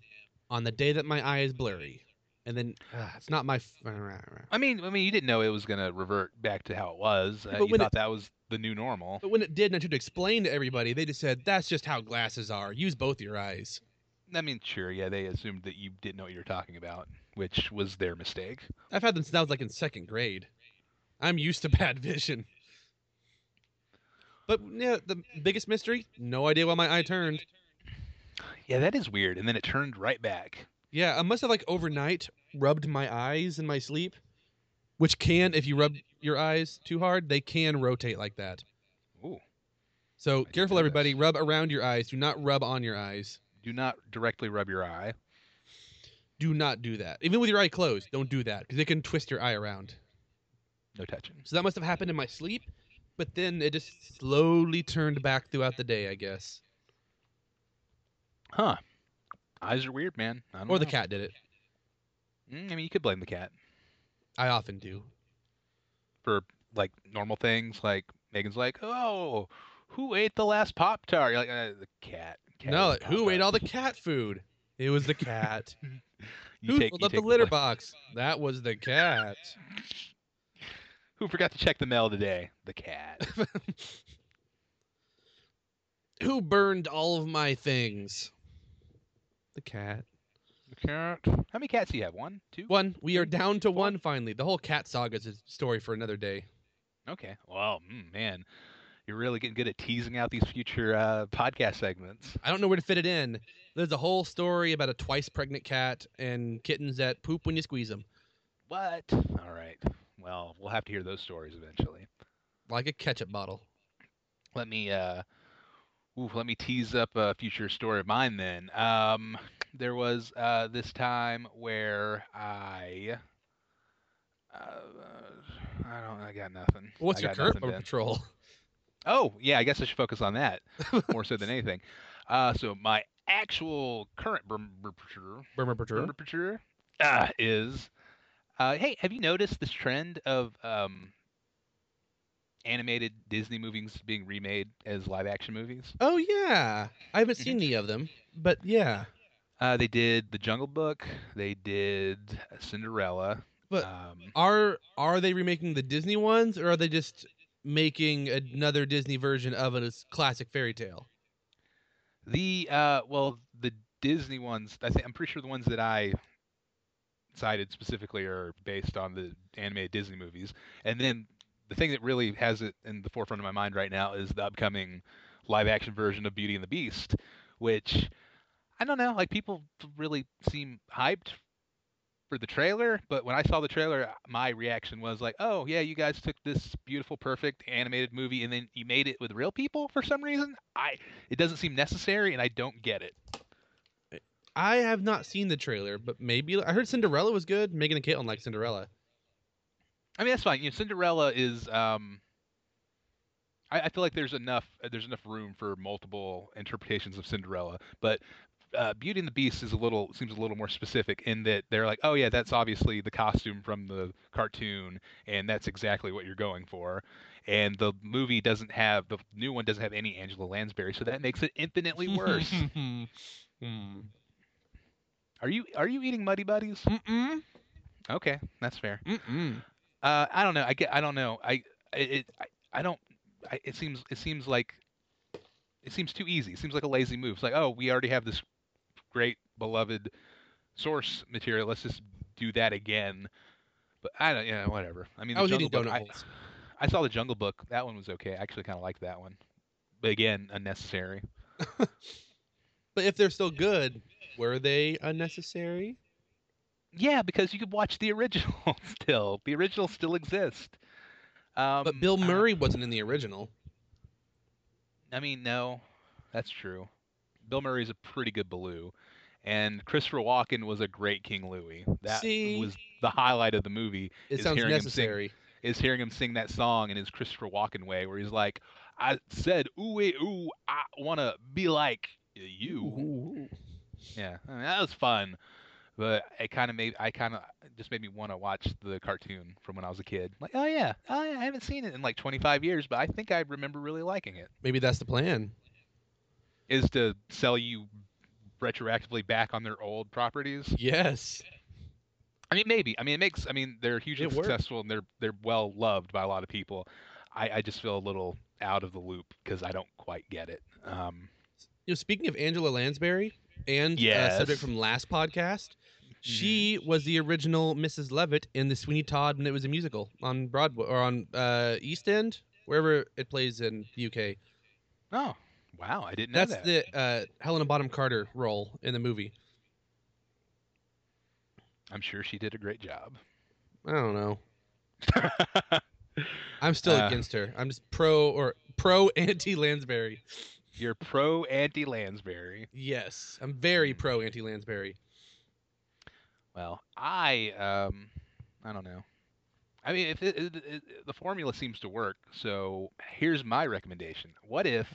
on the day that my eye is blurry? And then ugh, it's not my. F- I mean, I mean, you didn't know it was gonna revert back to how it was. Uh, you when it- thought that was the new normal. But when it did, and I tried to explain to everybody, they just said that's just how glasses are. Use both your eyes. I mean, sure, yeah, they assumed that you didn't know what you were talking about, which was their mistake. I've had them since I was like in second grade. I'm used to bad vision. But yeah, the biggest mystery, no idea why my eye turned. Yeah, that is weird. And then it turned right back. Yeah, I must have like overnight rubbed my eyes in my sleep, which can, if you rub your eyes too hard, they can rotate like that. Ooh. So didn't careful, everybody. Rub around your eyes. Do not rub on your eyes. Do not directly rub your eye. Do not do that. Even with your eye closed, don't do that because it can twist your eye around. No touching. So that must have happened in my sleep, but then it just slowly turned back throughout the day, I guess. Huh. Eyes are weird, man. I don't Or the cat did it. Mm, I mean, you could blame the cat I often do. for like normal things. Like Megan's like, "Oh, who ate the last Pop Tart?" You're like, uh, "The cat." cat no, the who ate all the cat food? It was the cat. Who take- up the litter blame. box? That was the cat. Who forgot to check the mail today? The cat. who burned all of my things? The cat. the cat. How many cats do you have? One, two. One. We are down to one finally. The whole cat saga is a story for another day. Okay. Well, mm, man, you're really getting good at teasing out these future uh, podcast segments. I don't know where to fit it in. There's a whole story about a twice pregnant cat and kittens that poop when you squeeze them, What? All right. Well, we'll have to hear those stories eventually. like a ketchup bottle. Let me uh, ooh, let me tease up a future story of mine then. Um, there was uh, this time where I. Uh, I don't. I got nothing. What's I your current nothing, patrol? Oh, yeah, I guess I should focus on that more so than anything. Uh, so my actual current bummer patrol bummer patrol. bummer patrol uh, is, uh, hey, have you noticed this trend of um, animated Disney movies being remade as live action movies. Oh yeah, I haven't seen any of them, but yeah. Uh, they did The Jungle Book. They did Cinderella. But um, are are they remaking the Disney ones, or are they just making another Disney version of a classic fairy tale? the uh, well, the Disney ones. I think I'm pretty sure the ones that I cited specifically are based on the animated Disney movies. And then the thing that really has it in the forefront of my mind right now is the upcoming live action version of Beauty and the Beast, which I don't know, like people really seem hyped for the trailer, but when I saw the trailer, my reaction was like, "Oh, yeah, you guys took this beautiful perfect animated movie and then you made it with real people for some reason." I it doesn't seem necessary and I don't get it. I have not seen the trailer, but maybe I heard Cinderella was good. Megan and Caitlin like Cinderella. I mean, that's fine. You know, Cinderella is. Um, I, I feel like there's enough. uh, There's enough room for multiple interpretations of Cinderella, but uh, Beauty and the Beast is a little seems a little more specific in that they're like, oh yeah, that's obviously the costume from the cartoon, and that's exactly what you're going for. And the movie doesn't have the new one doesn't have any Angela Lansbury, so that makes it infinitely worse. Mm. are you are you eating Muddy Buddies? Mm-mm. Okay, that's fair. Mm-mm. Uh, I don't know. I get. I don't know. I it. I, I don't. I, it seems. It seems like. It seems too easy. It seems like a lazy move. It's like, oh, we already have this great beloved source material. Let's just do that again. But I don't. Yeah, whatever. I mean, I was Jungle eating Book. I. I saw the Jungle Book. That one was okay. I actually kind of liked that one. But again, unnecessary. But if they're still good, were they unnecessary? Yeah, because you could watch the original still. The original still exists. Um, But Bill Murray wasn't in the original. I mean, no, that's true. Bill Murray's a pretty good Baloo, and Christopher Walken was a great King Louie. That See? was the highlight of the movie. It is sounds hearing him sing- necessary. Is hearing him sing that song in his Christopher Walken way, where he's like, "I said, ooh, eh, ooh, I wanna be like you." Yeah, I mean, that was fun, but it kind of made I kind of just made me want to watch the cartoon from when I was a kid. Like, oh yeah, oh yeah, I haven't seen it in like 25 years, but I think I remember really liking it. Maybe that's the plan. is to sell you retroactively back on their old properties. Yes. I mean, maybe. I mean, it makes. I mean, they're hugely It successful and they're they're well loved by a lot of people. I, I just feel a little out of the loop because I don't quite get it. Um, You know, speaking of Angela Lansbury and uh, subject from last podcast, she was the original Mrs. Lovett in the Sweeney Todd when it was a musical on Broadway or on uh, East End, wherever it plays in the UK. oh, wow! I didn't know That's that. the uh, Helena Bonham Carter role in the movie. I'm sure she did a great job. I don't know. I'm still Uh, against her. I'm just pro or pro anti Lansbury. You're pro anti Lansbury. Yes, I'm very pro anti Lansbury. Well, I um, I don't know. I mean, if it, it, it, the formula seems to work, so here's my recommendation. What if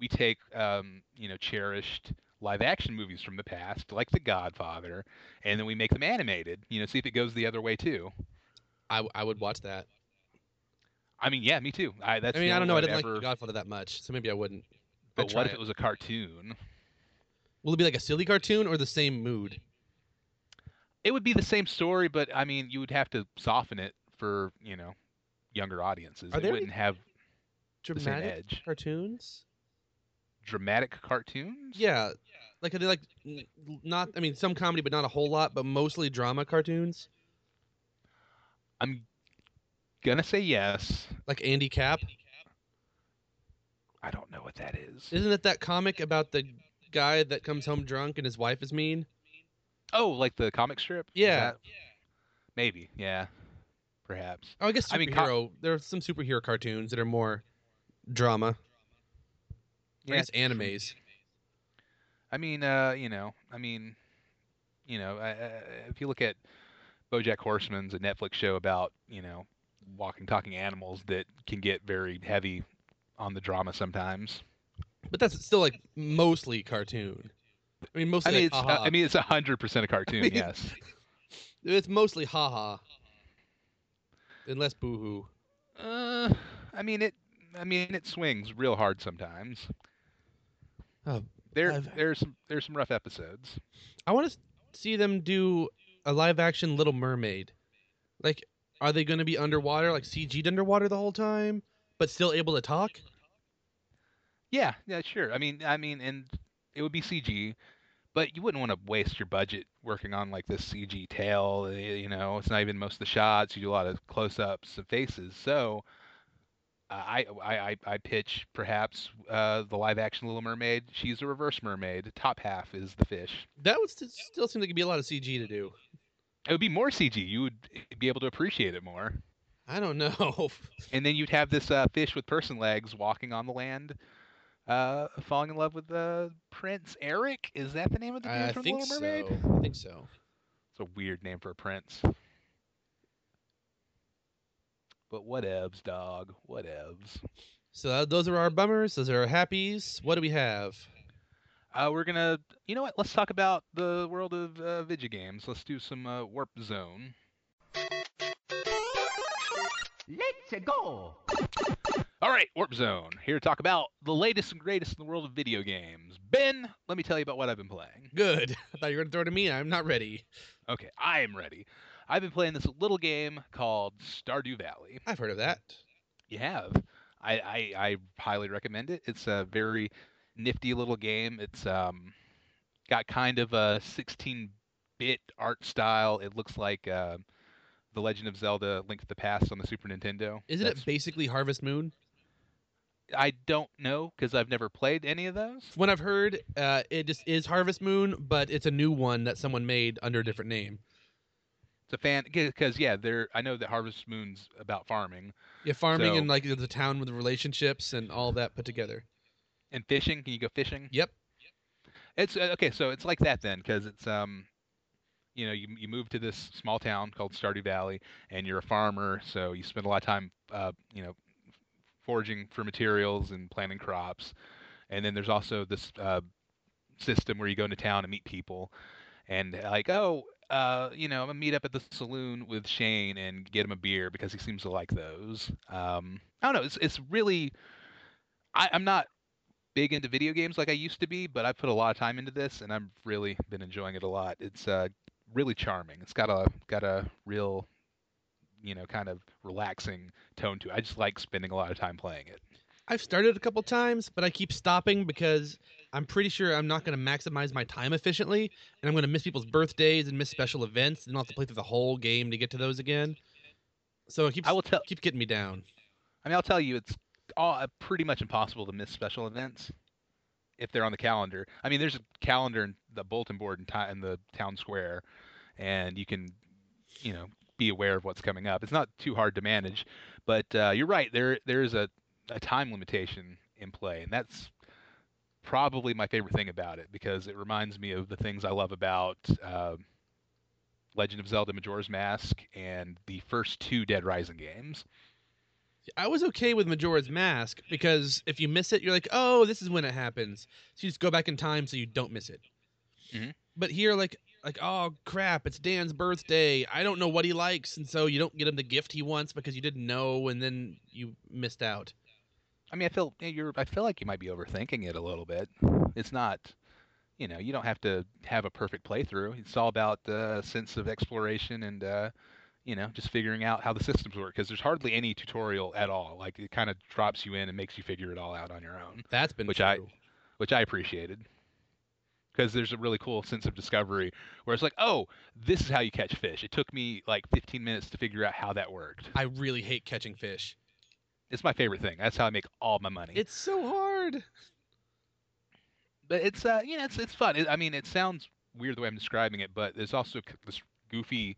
we take um, you know, cherished live action movies from the past, like The Godfather, and then we make them animated. You know, see if it goes the other way too. I, I would watch that. I mean, yeah, me too. I that's I mean, I don't know. I didn't I'd like The Godfather that much, so maybe I wouldn't. I'd But what if it. it was a cartoon? Will it be like a silly cartoon or the same mood? It would be the same story, but I mean, you would have to soften it for you know younger audiences. Are it there any wouldn't have Dramatic cartoons? Dramatic cartoons? Yeah, like are they like not? I mean, some comedy, but not a whole lot. But mostly drama cartoons, I'm gonna say yes. like Andy Capp. I don't know what that is. Isn't it that comic about the guy that comes home drunk and his wife is mean? Oh, like the comic strip? Yeah. that- Maybe. Yeah. Perhaps. Oh, I guess I mean, co- superhero. there are some superhero cartoons that are more drama. I Yeah, guess animes. I mean, uh, you know, I mean, you know, uh, uh, if you look at BoJack Horseman's a Netflix show about, you know, walking, talking animals that can get very heavy on the drama sometimes. But that's still like mostly cartoon. I mean, I mostly. mean, like, it's, haha. I mean, it's a hundred percent a cartoon. mean- yes. it's mostly haha. Unless boohoo. Uh, I mean it. I mean it swings real hard sometimes. Oh, there, I've- there's some there's some rough episodes. I want to see them do a live action Little Mermaid. Like, are they going to be underwater, like CG'd underwater the whole time, but still able to talk? Yeah, yeah, sure. I mean, I mean, and it would be CG, but you wouldn't want to waste your budget working on like this CG tail. eh, You know, it's not even most of the shots. You do a lot of close-ups of faces. So, uh, I, I, I, pitch perhaps uh, the live-action Little Mermaid. She's a reverse mermaid. Top half is the fish. That would st- still seem like it'd be a lot of CG to do. It would be more CG. You would be able to appreciate it more. I don't know. And then you'd have this uh, fish with person legs walking on the land, uh, falling in love with uh, Prince Eric. Is that the name of the dude I from think Little so. Mermaid? I think so. It's a weird name for a prince. But whatevs, dog. Whatevs. So uh, those are our bummers. Those are our happies. What do we have? Uh, we're gonna, you know what? Let's talk about the world of uh, video games. Let's do some uh, Warp Zone. Let's go. All right, Warp Zone. Here to talk about the latest and greatest in the world of video games. Ben, let me tell you about what I've been playing. Good. I thought you were going to throw it to me. I'm not ready. Okay, I am ready. I've been playing this little game called Stardew Valley. I've heard of that. You have. I, I, I highly recommend it. It's a very nifty little game. It's um got kind of a 16-bit art style. It looks like uh, The Legend of Zelda: Link to the Past on the Super Nintendo. Isn't That's- it basically Harvest Moon? I don't know because I've never played any of those. When I've heard, uh, it just is Harvest Moon, but it's a new one that someone made under a different name. It's a fan because yeah, there. I know that Harvest Moon's about farming Yeah, farming So- and like the town with the relationships and all that put together. and fishing. Can you go fishing? Yep. It's uh, okay, so it's like that then, because it's um, you know, you you move to this small town called Stardew Valley, and you're a farmer, so you spend a lot of time, uh, you know, foraging for materials and planting crops, and then there's also this uh, system where you go into town and meet people, and like, oh, uh, you know, I'm gonna meet up at the saloon with Shane and get him a beer because he seems to like those. Um, I don't know, it's it's really, I, I'm not big into video games like I used to be, but I put a lot of time into this, and I've really been enjoying it a lot. It's uh, really charming. It's got a got a real, you know, kind of relaxing tone to it. I just like spending a lot of time playing it. I've started a couple times, but I keep stopping because I'm pretty sure I'm not going to maximize my time efficiently, and I'm going to miss people's birthdays and miss special events, and I'll have to play through the whole game to get to those again. So it keeps I will tell. keeps getting me down. I mean, I'll tell you, it's all uh, pretty much impossible to miss special events if they're on the calendar. I mean, there's a calendar in the bulletin board in, ti- in the town square, and you can, you know, be aware of what's coming up. It's not too hard to manage, but uh, you're right. There there is a, a time limitation in play, and that's probably my favorite thing about it because it reminds me of the things I love about. Uh, Legend of Zelda: Majora's Mask and the first two Dead Rising games. I was okay with Majora's Mask because if you miss it, you're like, oh, this is when it happens. So you just go back in time so you don't miss it. Mhm. But here, like, like, oh crap, it's Dan's birthday. I don't know what he likes, and so you don't get him the gift he wants because you didn't know, and then you missed out. I mean, I feel you're. I feel like you might be overthinking it a little bit. It's not, you know, you don't have to have a perfect playthrough. It's all about the sense of exploration and, uh, you know, just figuring out how the systems work. Because there's hardly any tutorial at all. Like it kind of drops you in and makes you figure it all out on your own, That's been Which true. I- which I appreciated. Because there's a really cool sense of discovery where it's like, oh, this is how you catch fish. It took me like 15 minutes to figure out how that worked. I really hate catching fish. It's my favorite thing. That's how I make all my money. It's so hard. but it's uh you know it's it's fun. It, I mean, it sounds weird the way I'm describing it, but there's also this goofy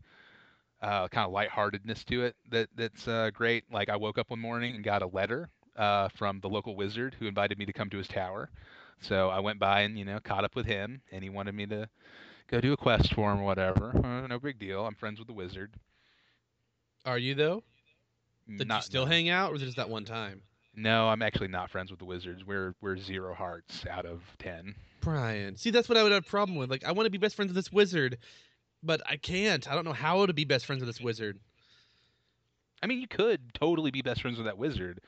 uh, kind of lightheartedness to it that that's uh, great. Like I woke up one morning and got a letter uh, from the local wizard who invited me to come to his tower. So I went by and you know caught up with him, and he wanted me to go do a quest for him or whatever. Uh, no big deal. I'm friends with the wizard. Are you though? Did Not- you still no. hang out, or was it just that one time? No, I'm actually not friends with the wizards. We're we're zero hearts out of ten. Brian. See, that's what I would have a problem with. Like, I want to be best friends with this wizard, but I can't. I don't know how to be best friends with this wizard. I mean, you could totally be best friends with that wizard,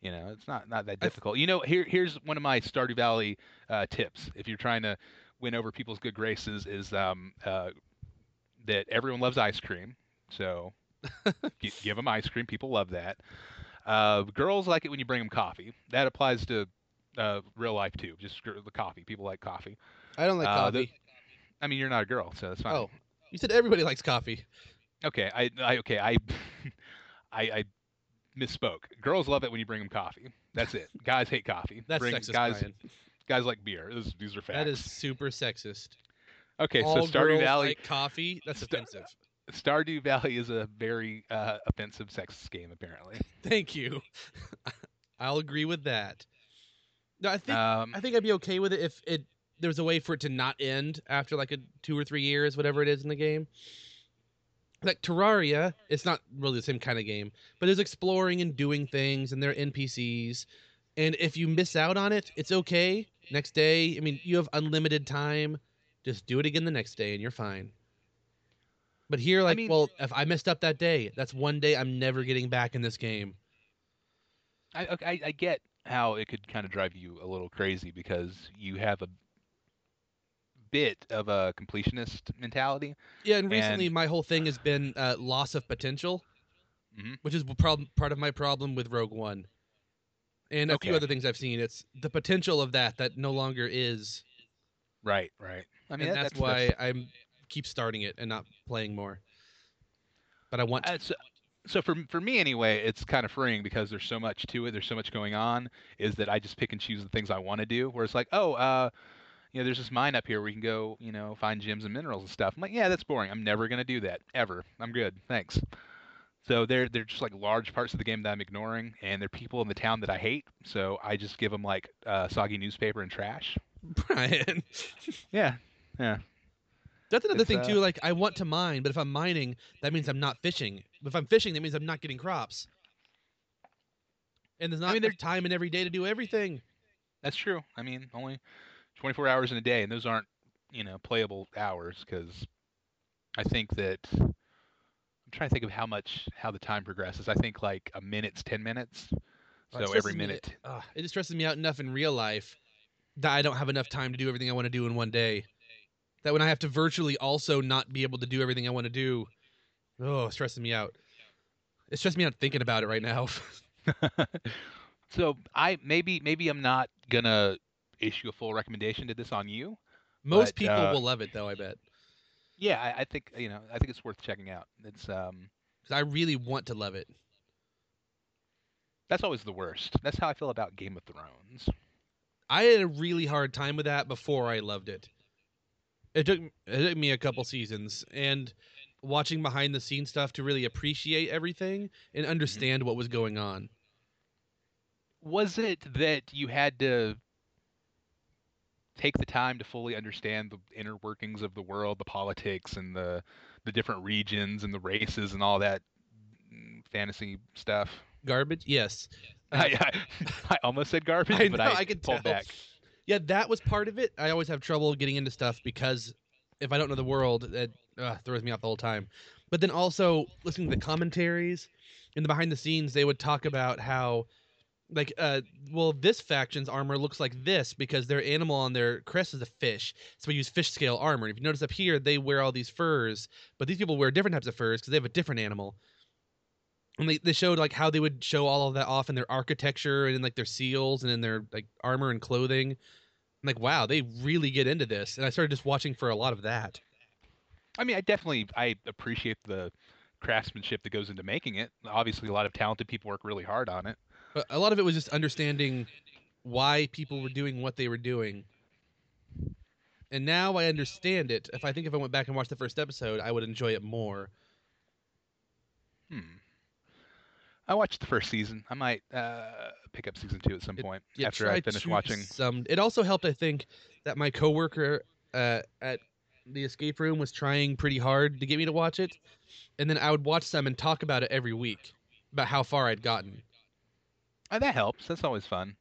You know, it's not not that th- difficult. You know, here here's one of my Stardew Valley uh, tips if you're trying to win over people's good graces is um, uh, that everyone loves ice cream. So gi- give them ice cream. People love that. Uh, girls like it when you bring them coffee. That applies to uh, real life too. Just the coffee. People like coffee. I don't like Uh, the- coffee. I mean, you're not a girl, so that's fine. Oh, you said everybody likes coffee. Okay, I, I okay, I, I, I misspoke. Girls love it when you bring them coffee. That's it. Guys hate coffee. That's bring, sexist, guys, Brian. guys like beer. These, these are facts. That is super sexist. okay. All so Stardew girls Valley, like coffee. That's Sta- offensive. Stardew Valley is a very uh, offensive sexist game, apparently. Thank you. I'll agree with that. No, I think Um, I think I'd be okay with it if it there was a way for it to not end after like a two or three years, whatever it is in the game. Like Terraria, it's not really the same kind of game, but it's exploring and doing things, and there are NPCs. And if you miss out on it, it's okay. Next day, I mean, you have unlimited time. Just do it again the next day, and you're fine. But here, like, mean- well, if I messed up that day, that's one day I'm never getting back in this game. I, I, I get how it could kind of drive you a little crazy because you have a bit of a completionist mentality. Yeah, and recently And- my whole thing has been uh, loss of potential, Mhm. which is prob- part of my problem with Rogue One, and a few other things I've seen. It's the potential of that that no longer is, Right, right. I mean, and that- that's, why I'm keep starting it and not playing more. But I want to. Uh, so, so for for me anyway, it's kind of freeing because there's so much to it. There's so much going on. Is that I just pick and choose the things I want to do. Where it's like, oh, uh, you know, there's this mine up here where you can go, you know, find gems and minerals and stuff. I'm like, yeah, that's boring. I'm never gonna do that ever. I'm good, thanks. So they're they're just like large parts of the game that I'm ignoring, and they're people in the town that I hate. So I just give them like uh, soggy newspaper and trash. Brian. Yeah, yeah. That's another It's, thing uh, too. Like I want to mine, but if I'm mining, that means I'm not fishing. If I'm fishing, that means I'm not getting crops. And there's not I mean, enough time in every day to do everything. That's true. I mean, only 24 hours in a day, and those aren't, you know, playable hours because I think that I'm trying to think of how much how the time progresses. I think like a minute's 10 minutes. Oh, So every stresses me- minute. it just stresses me out enough in real life that I don't have enough time to do everything I want to do in one day. That when I have to virtually also not be able to do everything I want to do, oh, it stresses me out. It stresses me out thinking about it right now. so I maybe maybe I'm not gonna issue a full recommendation to this on you. Most But, people uh, will love it though. I bet Yeah, I, I think you know I think it's worth checking out. It's um I really want to love it. that's always the worst. That's how I feel about Game of Thrones. I had a really hard time with that before I loved it. It took it took me a couple seasons and watching behind the scenes stuff to really appreciate everything and understand what was going on. was it that you had to take the time to fully understand the inner workings of the world, the politics and the the different regions and the races and all that mm, fantasy stuff? Garbage, yes. I, I, I almost said garbage, I but know, I, I could tell. back. Yeah, that was part of it. I always have trouble getting into stuff because if I don't know the world, that uh, throws me off the whole time. But then also listening to the commentaries and the behind the scenes, they would talk about how, like, uh, well, this faction's armor looks like this because their animal on their crest is a fish, so we use fish scale armor. If you notice up here, they wear all these furs, but these people wear different types of furs because they have a different animal. And they, they showed like how they would show all of that off in their architecture and in like their seals and in their like armor and clothing. I'm like, wow, they really get into this. And I started just watching for a lot of that. I mean, I definitely I appreciate the craftsmanship that goes into making it. Obviously, a lot of talented people work really hard on it. But a lot of it was just understanding why people were doing what they were doing. And now I understand it. If I think if I went back and watched the first episode, I would enjoy it more. Hmm. I watched the first season. I might uh, pick up season two at some It- point Yeah, after I finish watching. Some. It also helped, I think, that my coworker uh, at the escape room was trying pretty hard to get me to watch it, and then I would watch some and talk about it every week about how far I'd gotten. Uh, that helps. That's always fun.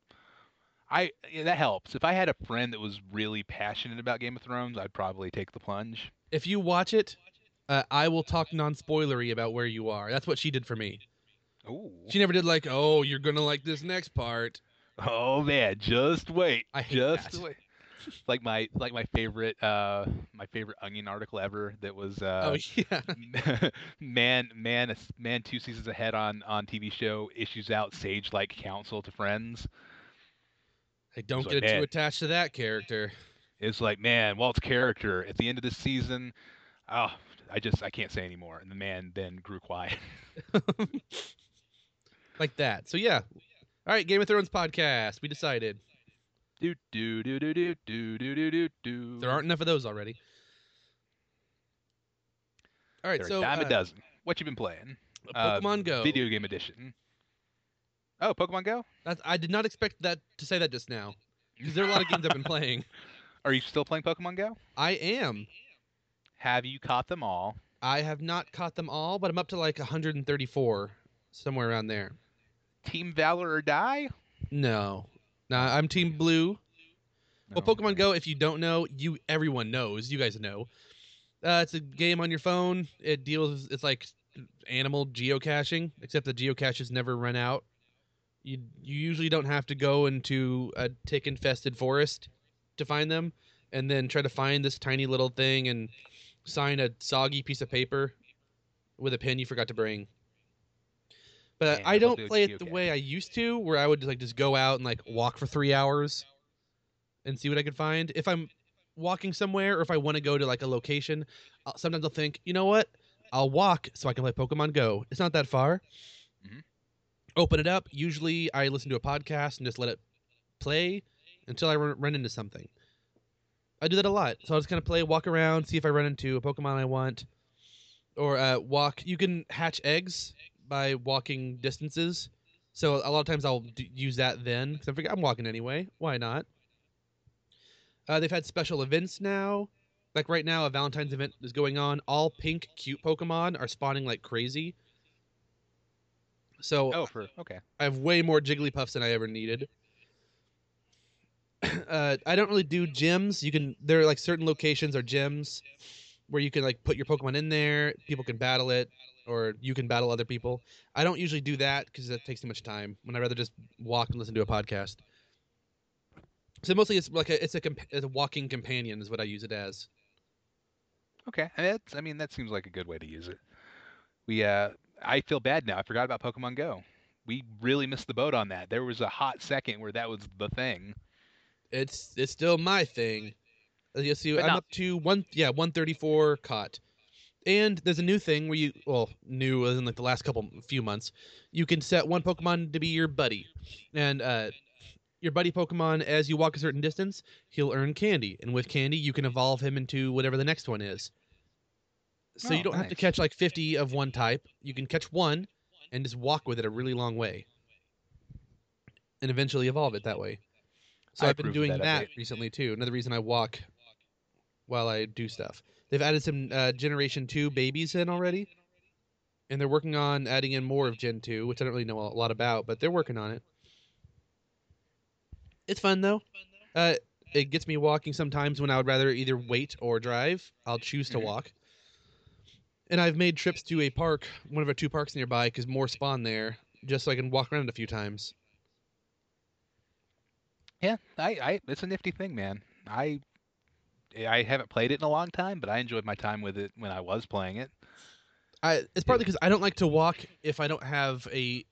I yeah, that helps. If I had a friend that was really passionate about Game of Thrones, I'd probably take the plunge. If you watch it, uh, I will talk non-spoilery about where you are. That's what she did for me. Ooh. She never did like, oh, you're gonna like this next part. Oh man, just wait. I hate just that. wait. Like my like my favorite uh my favorite onion article ever that was uh oh yeah. man man man two seasons ahead on on TV show issues out sage like counsel to friends. Hey, don't like, get too man. attached to that character. It's like, man, Walt's character at the end of the season, oh, I just I can't say anymore. And the man then grew quiet. like that. So yeah. All right, Game of Thrones podcast. We decided do do do do do do do do do there aren't enough of those already. All right, There so a dime uh, a dozen. What you been playing? Uh, Pokemon Go. Video game edition. Oh, Pokemon Go. That's, I did not expect that to say that just now because there are a lot of games I've been playing. Are you still playing Pokemon Go? I am. Have you caught them all? I have not caught them all, but I'm up to like 134, somewhere around there. Team Valor or Die? No, no, I'm Team Blue. Well, Pokemon Go, if you don't know, you everyone knows. You guys know. Uh, it's a game on your phone. It deals. It's like animal geocaching, except the geocaches never run out. You you usually don't have to go into a tick infested forest to find them, and then try to find this tiny little thing and sign a soggy piece of paper with a pen you forgot to bring. But Man, I don't do play it the way I used to, where I would like just go out and like walk for three hours and see what I could find. If I'm walking somewhere or if I want to go to like a location, I'll, sometimes I'll think, you know what? I'll walk so I can play Pokemon Go. It's not that far. Mhm. Open it up. Usually I listen to a podcast and just let it play until I run, run into something. I do that a lot. So I'll just kind of play, walk around, see if I run into a Pokemon I want. Or uh, walk. You can hatch eggs by walking distances. So a lot of times I'll d- use that then because I figure I'm walking anyway. Why not? Uh, they've had special events now. Like right now, a Valentine's event is going on. All pink, cute Pokemon are spawning like crazy. So Oh, for okay. I have way more Jigglypuffs than I ever needed. uh, I don't really do gyms. You can there are like certain locations are gyms where you can like put your Pokemon in there. People can battle it, or you can battle other people. I don't usually do that because that takes too much time. When I rather just walk and listen to a podcast. So mostly it's like a it's a, comp- it's a walking companion is what I use it as. Okay. I mean, that's, I mean, that seems like a good way to use it. We uh I feel bad now. I forgot about Pokemon Go. We really missed the boat on that. There was a hot second where that was the thing. It's it's still my thing. You see, But I'm not- up to one yeah 134 caught, and there's a new thing where you well new as in like the last couple few months, you can set one Pokemon to be your buddy, and uh, your buddy Pokemon as you walk a certain distance, he'll earn candy, and with candy you can evolve him into whatever the next one is. So you Oh, don't have to catch like 50 of one type. You can catch one and just walk with it a really long way, and eventually evolve it that way. So I I've been doing that that, recently too. Another reason I walk while I do stuff. They've added some uh, Generation Two babies in already, and they're working on adding in more of Gen Two, which I don't really know a lot about, but they're working on it. It's fun though. Uh, it gets me walking sometimes when I would rather either wait or drive. I'll choose to Mhm. walk. And I've made trips to a park, one of our two parks nearby, because more spawn there, just so I can walk around a few times. Yeah, I, I it's a nifty thing, man. I I haven't played it in a long time, but I enjoyed my time with it when I was playing it. I it's partly because I don't like to walk if I don't have a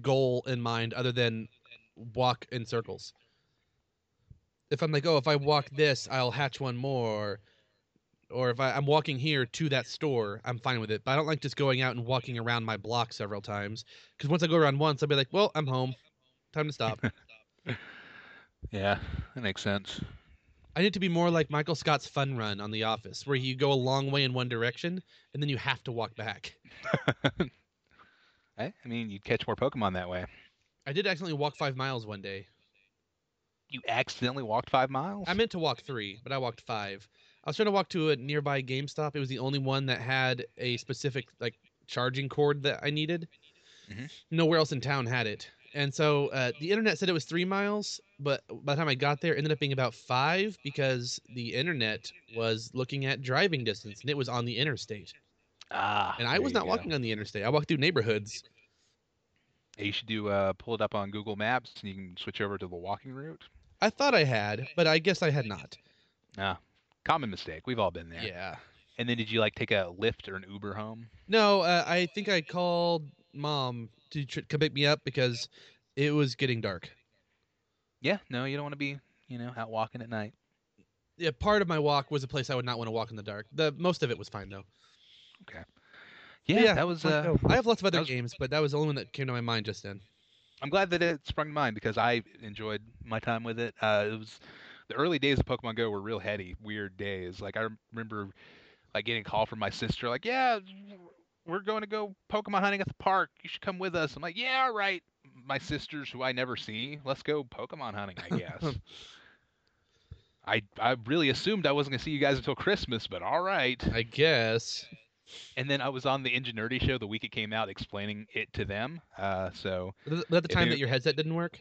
goal in mind other than walk in circles. If I'm like, oh, if I walk this, I'll hatch one more, or if I, I'm walking here to that store, I'm fine with it. But I don't like just going out and walking around my block several times because once I go around once, I'll be like, well, I'm home, time to stop. Yeah, that makes sense. I need to be more like Michael Scott's Fun Run on The Office, where you go a long way in one direction and then you have to walk back. I, I mean, you'd catch more Pokemon that way. I did accidentally walk five miles one day. You accidentally walked five miles. I meant to walk three, but I walked five. I was trying to walk to a nearby GameStop. It was the only one that had a specific like charging cord that I needed. Mhm. Nowhere else in town had it, and so uh, the internet said it was three miles, but by the time I got there, it ended up being about five because the internet was looking at driving distance and it was on the interstate, ah, and I was not walking on the interstate. I walked through neighborhoods. You should do uh, pull it up on Google Maps and you can switch over to the walking route. I thought I had, but I guess I had not. Ah, common mistake. We've all been there. Yeah. And then did you like take a Lyft or an Uber home? No, uh, I think I called mom to tr- come pick me up because it was getting dark. Yeah. No, you don't want to be, you know, out walking at night. Yeah, part of my walk was a place I would not want to walk in the dark. The most of it was fine though. Yeah, yeah, that was. Uh. I have lots of other was- games, but that was the only one that came to my mind just then. I'm glad that it sprung to mind because I enjoyed my time with it. Uh, it was the early days of Pokemon Go were real heady, weird days. Like I remember, like getting a call from my sister, like, "Yeah, we're going to go Pokemon hunting at the park. You should come with us." I'm like, "Yeah, all right." My sisters, who I never see, let's go Pokemon hunting. I guess. I I really assumed I wasn't gonna see you guys until Christmas, but all right. I guess. And then I was on the Ingenuity show the week it came out, explaining it to them. Uh, so Was that the time you- that your headset didn't work?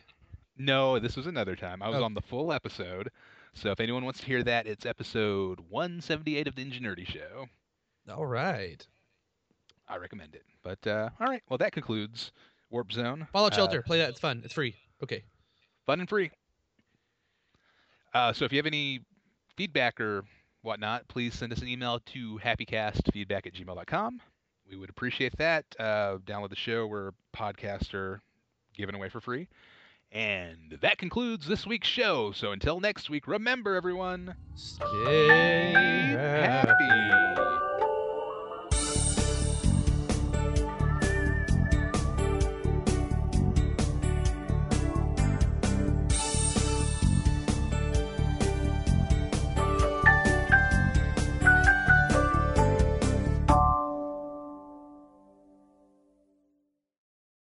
No, this was another time. I was Oh. on the full episode. So if anyone wants to hear that, it's episode 178 of the Ingenuity Show. All right. I recommend it. But uh, all right, well that concludes Warp Zone. Fallout Uh, Shelter. Play that. It's fun. It's free. Okay. fun and free. Uh, so if you have any feedback or whatnot, please send us an email to happycastfeedback at gmail.com. We would appreciate that. Uh, download the show. We're a podcaster given away for free. And that concludes this week's show. So until next week, remember everyone. Stay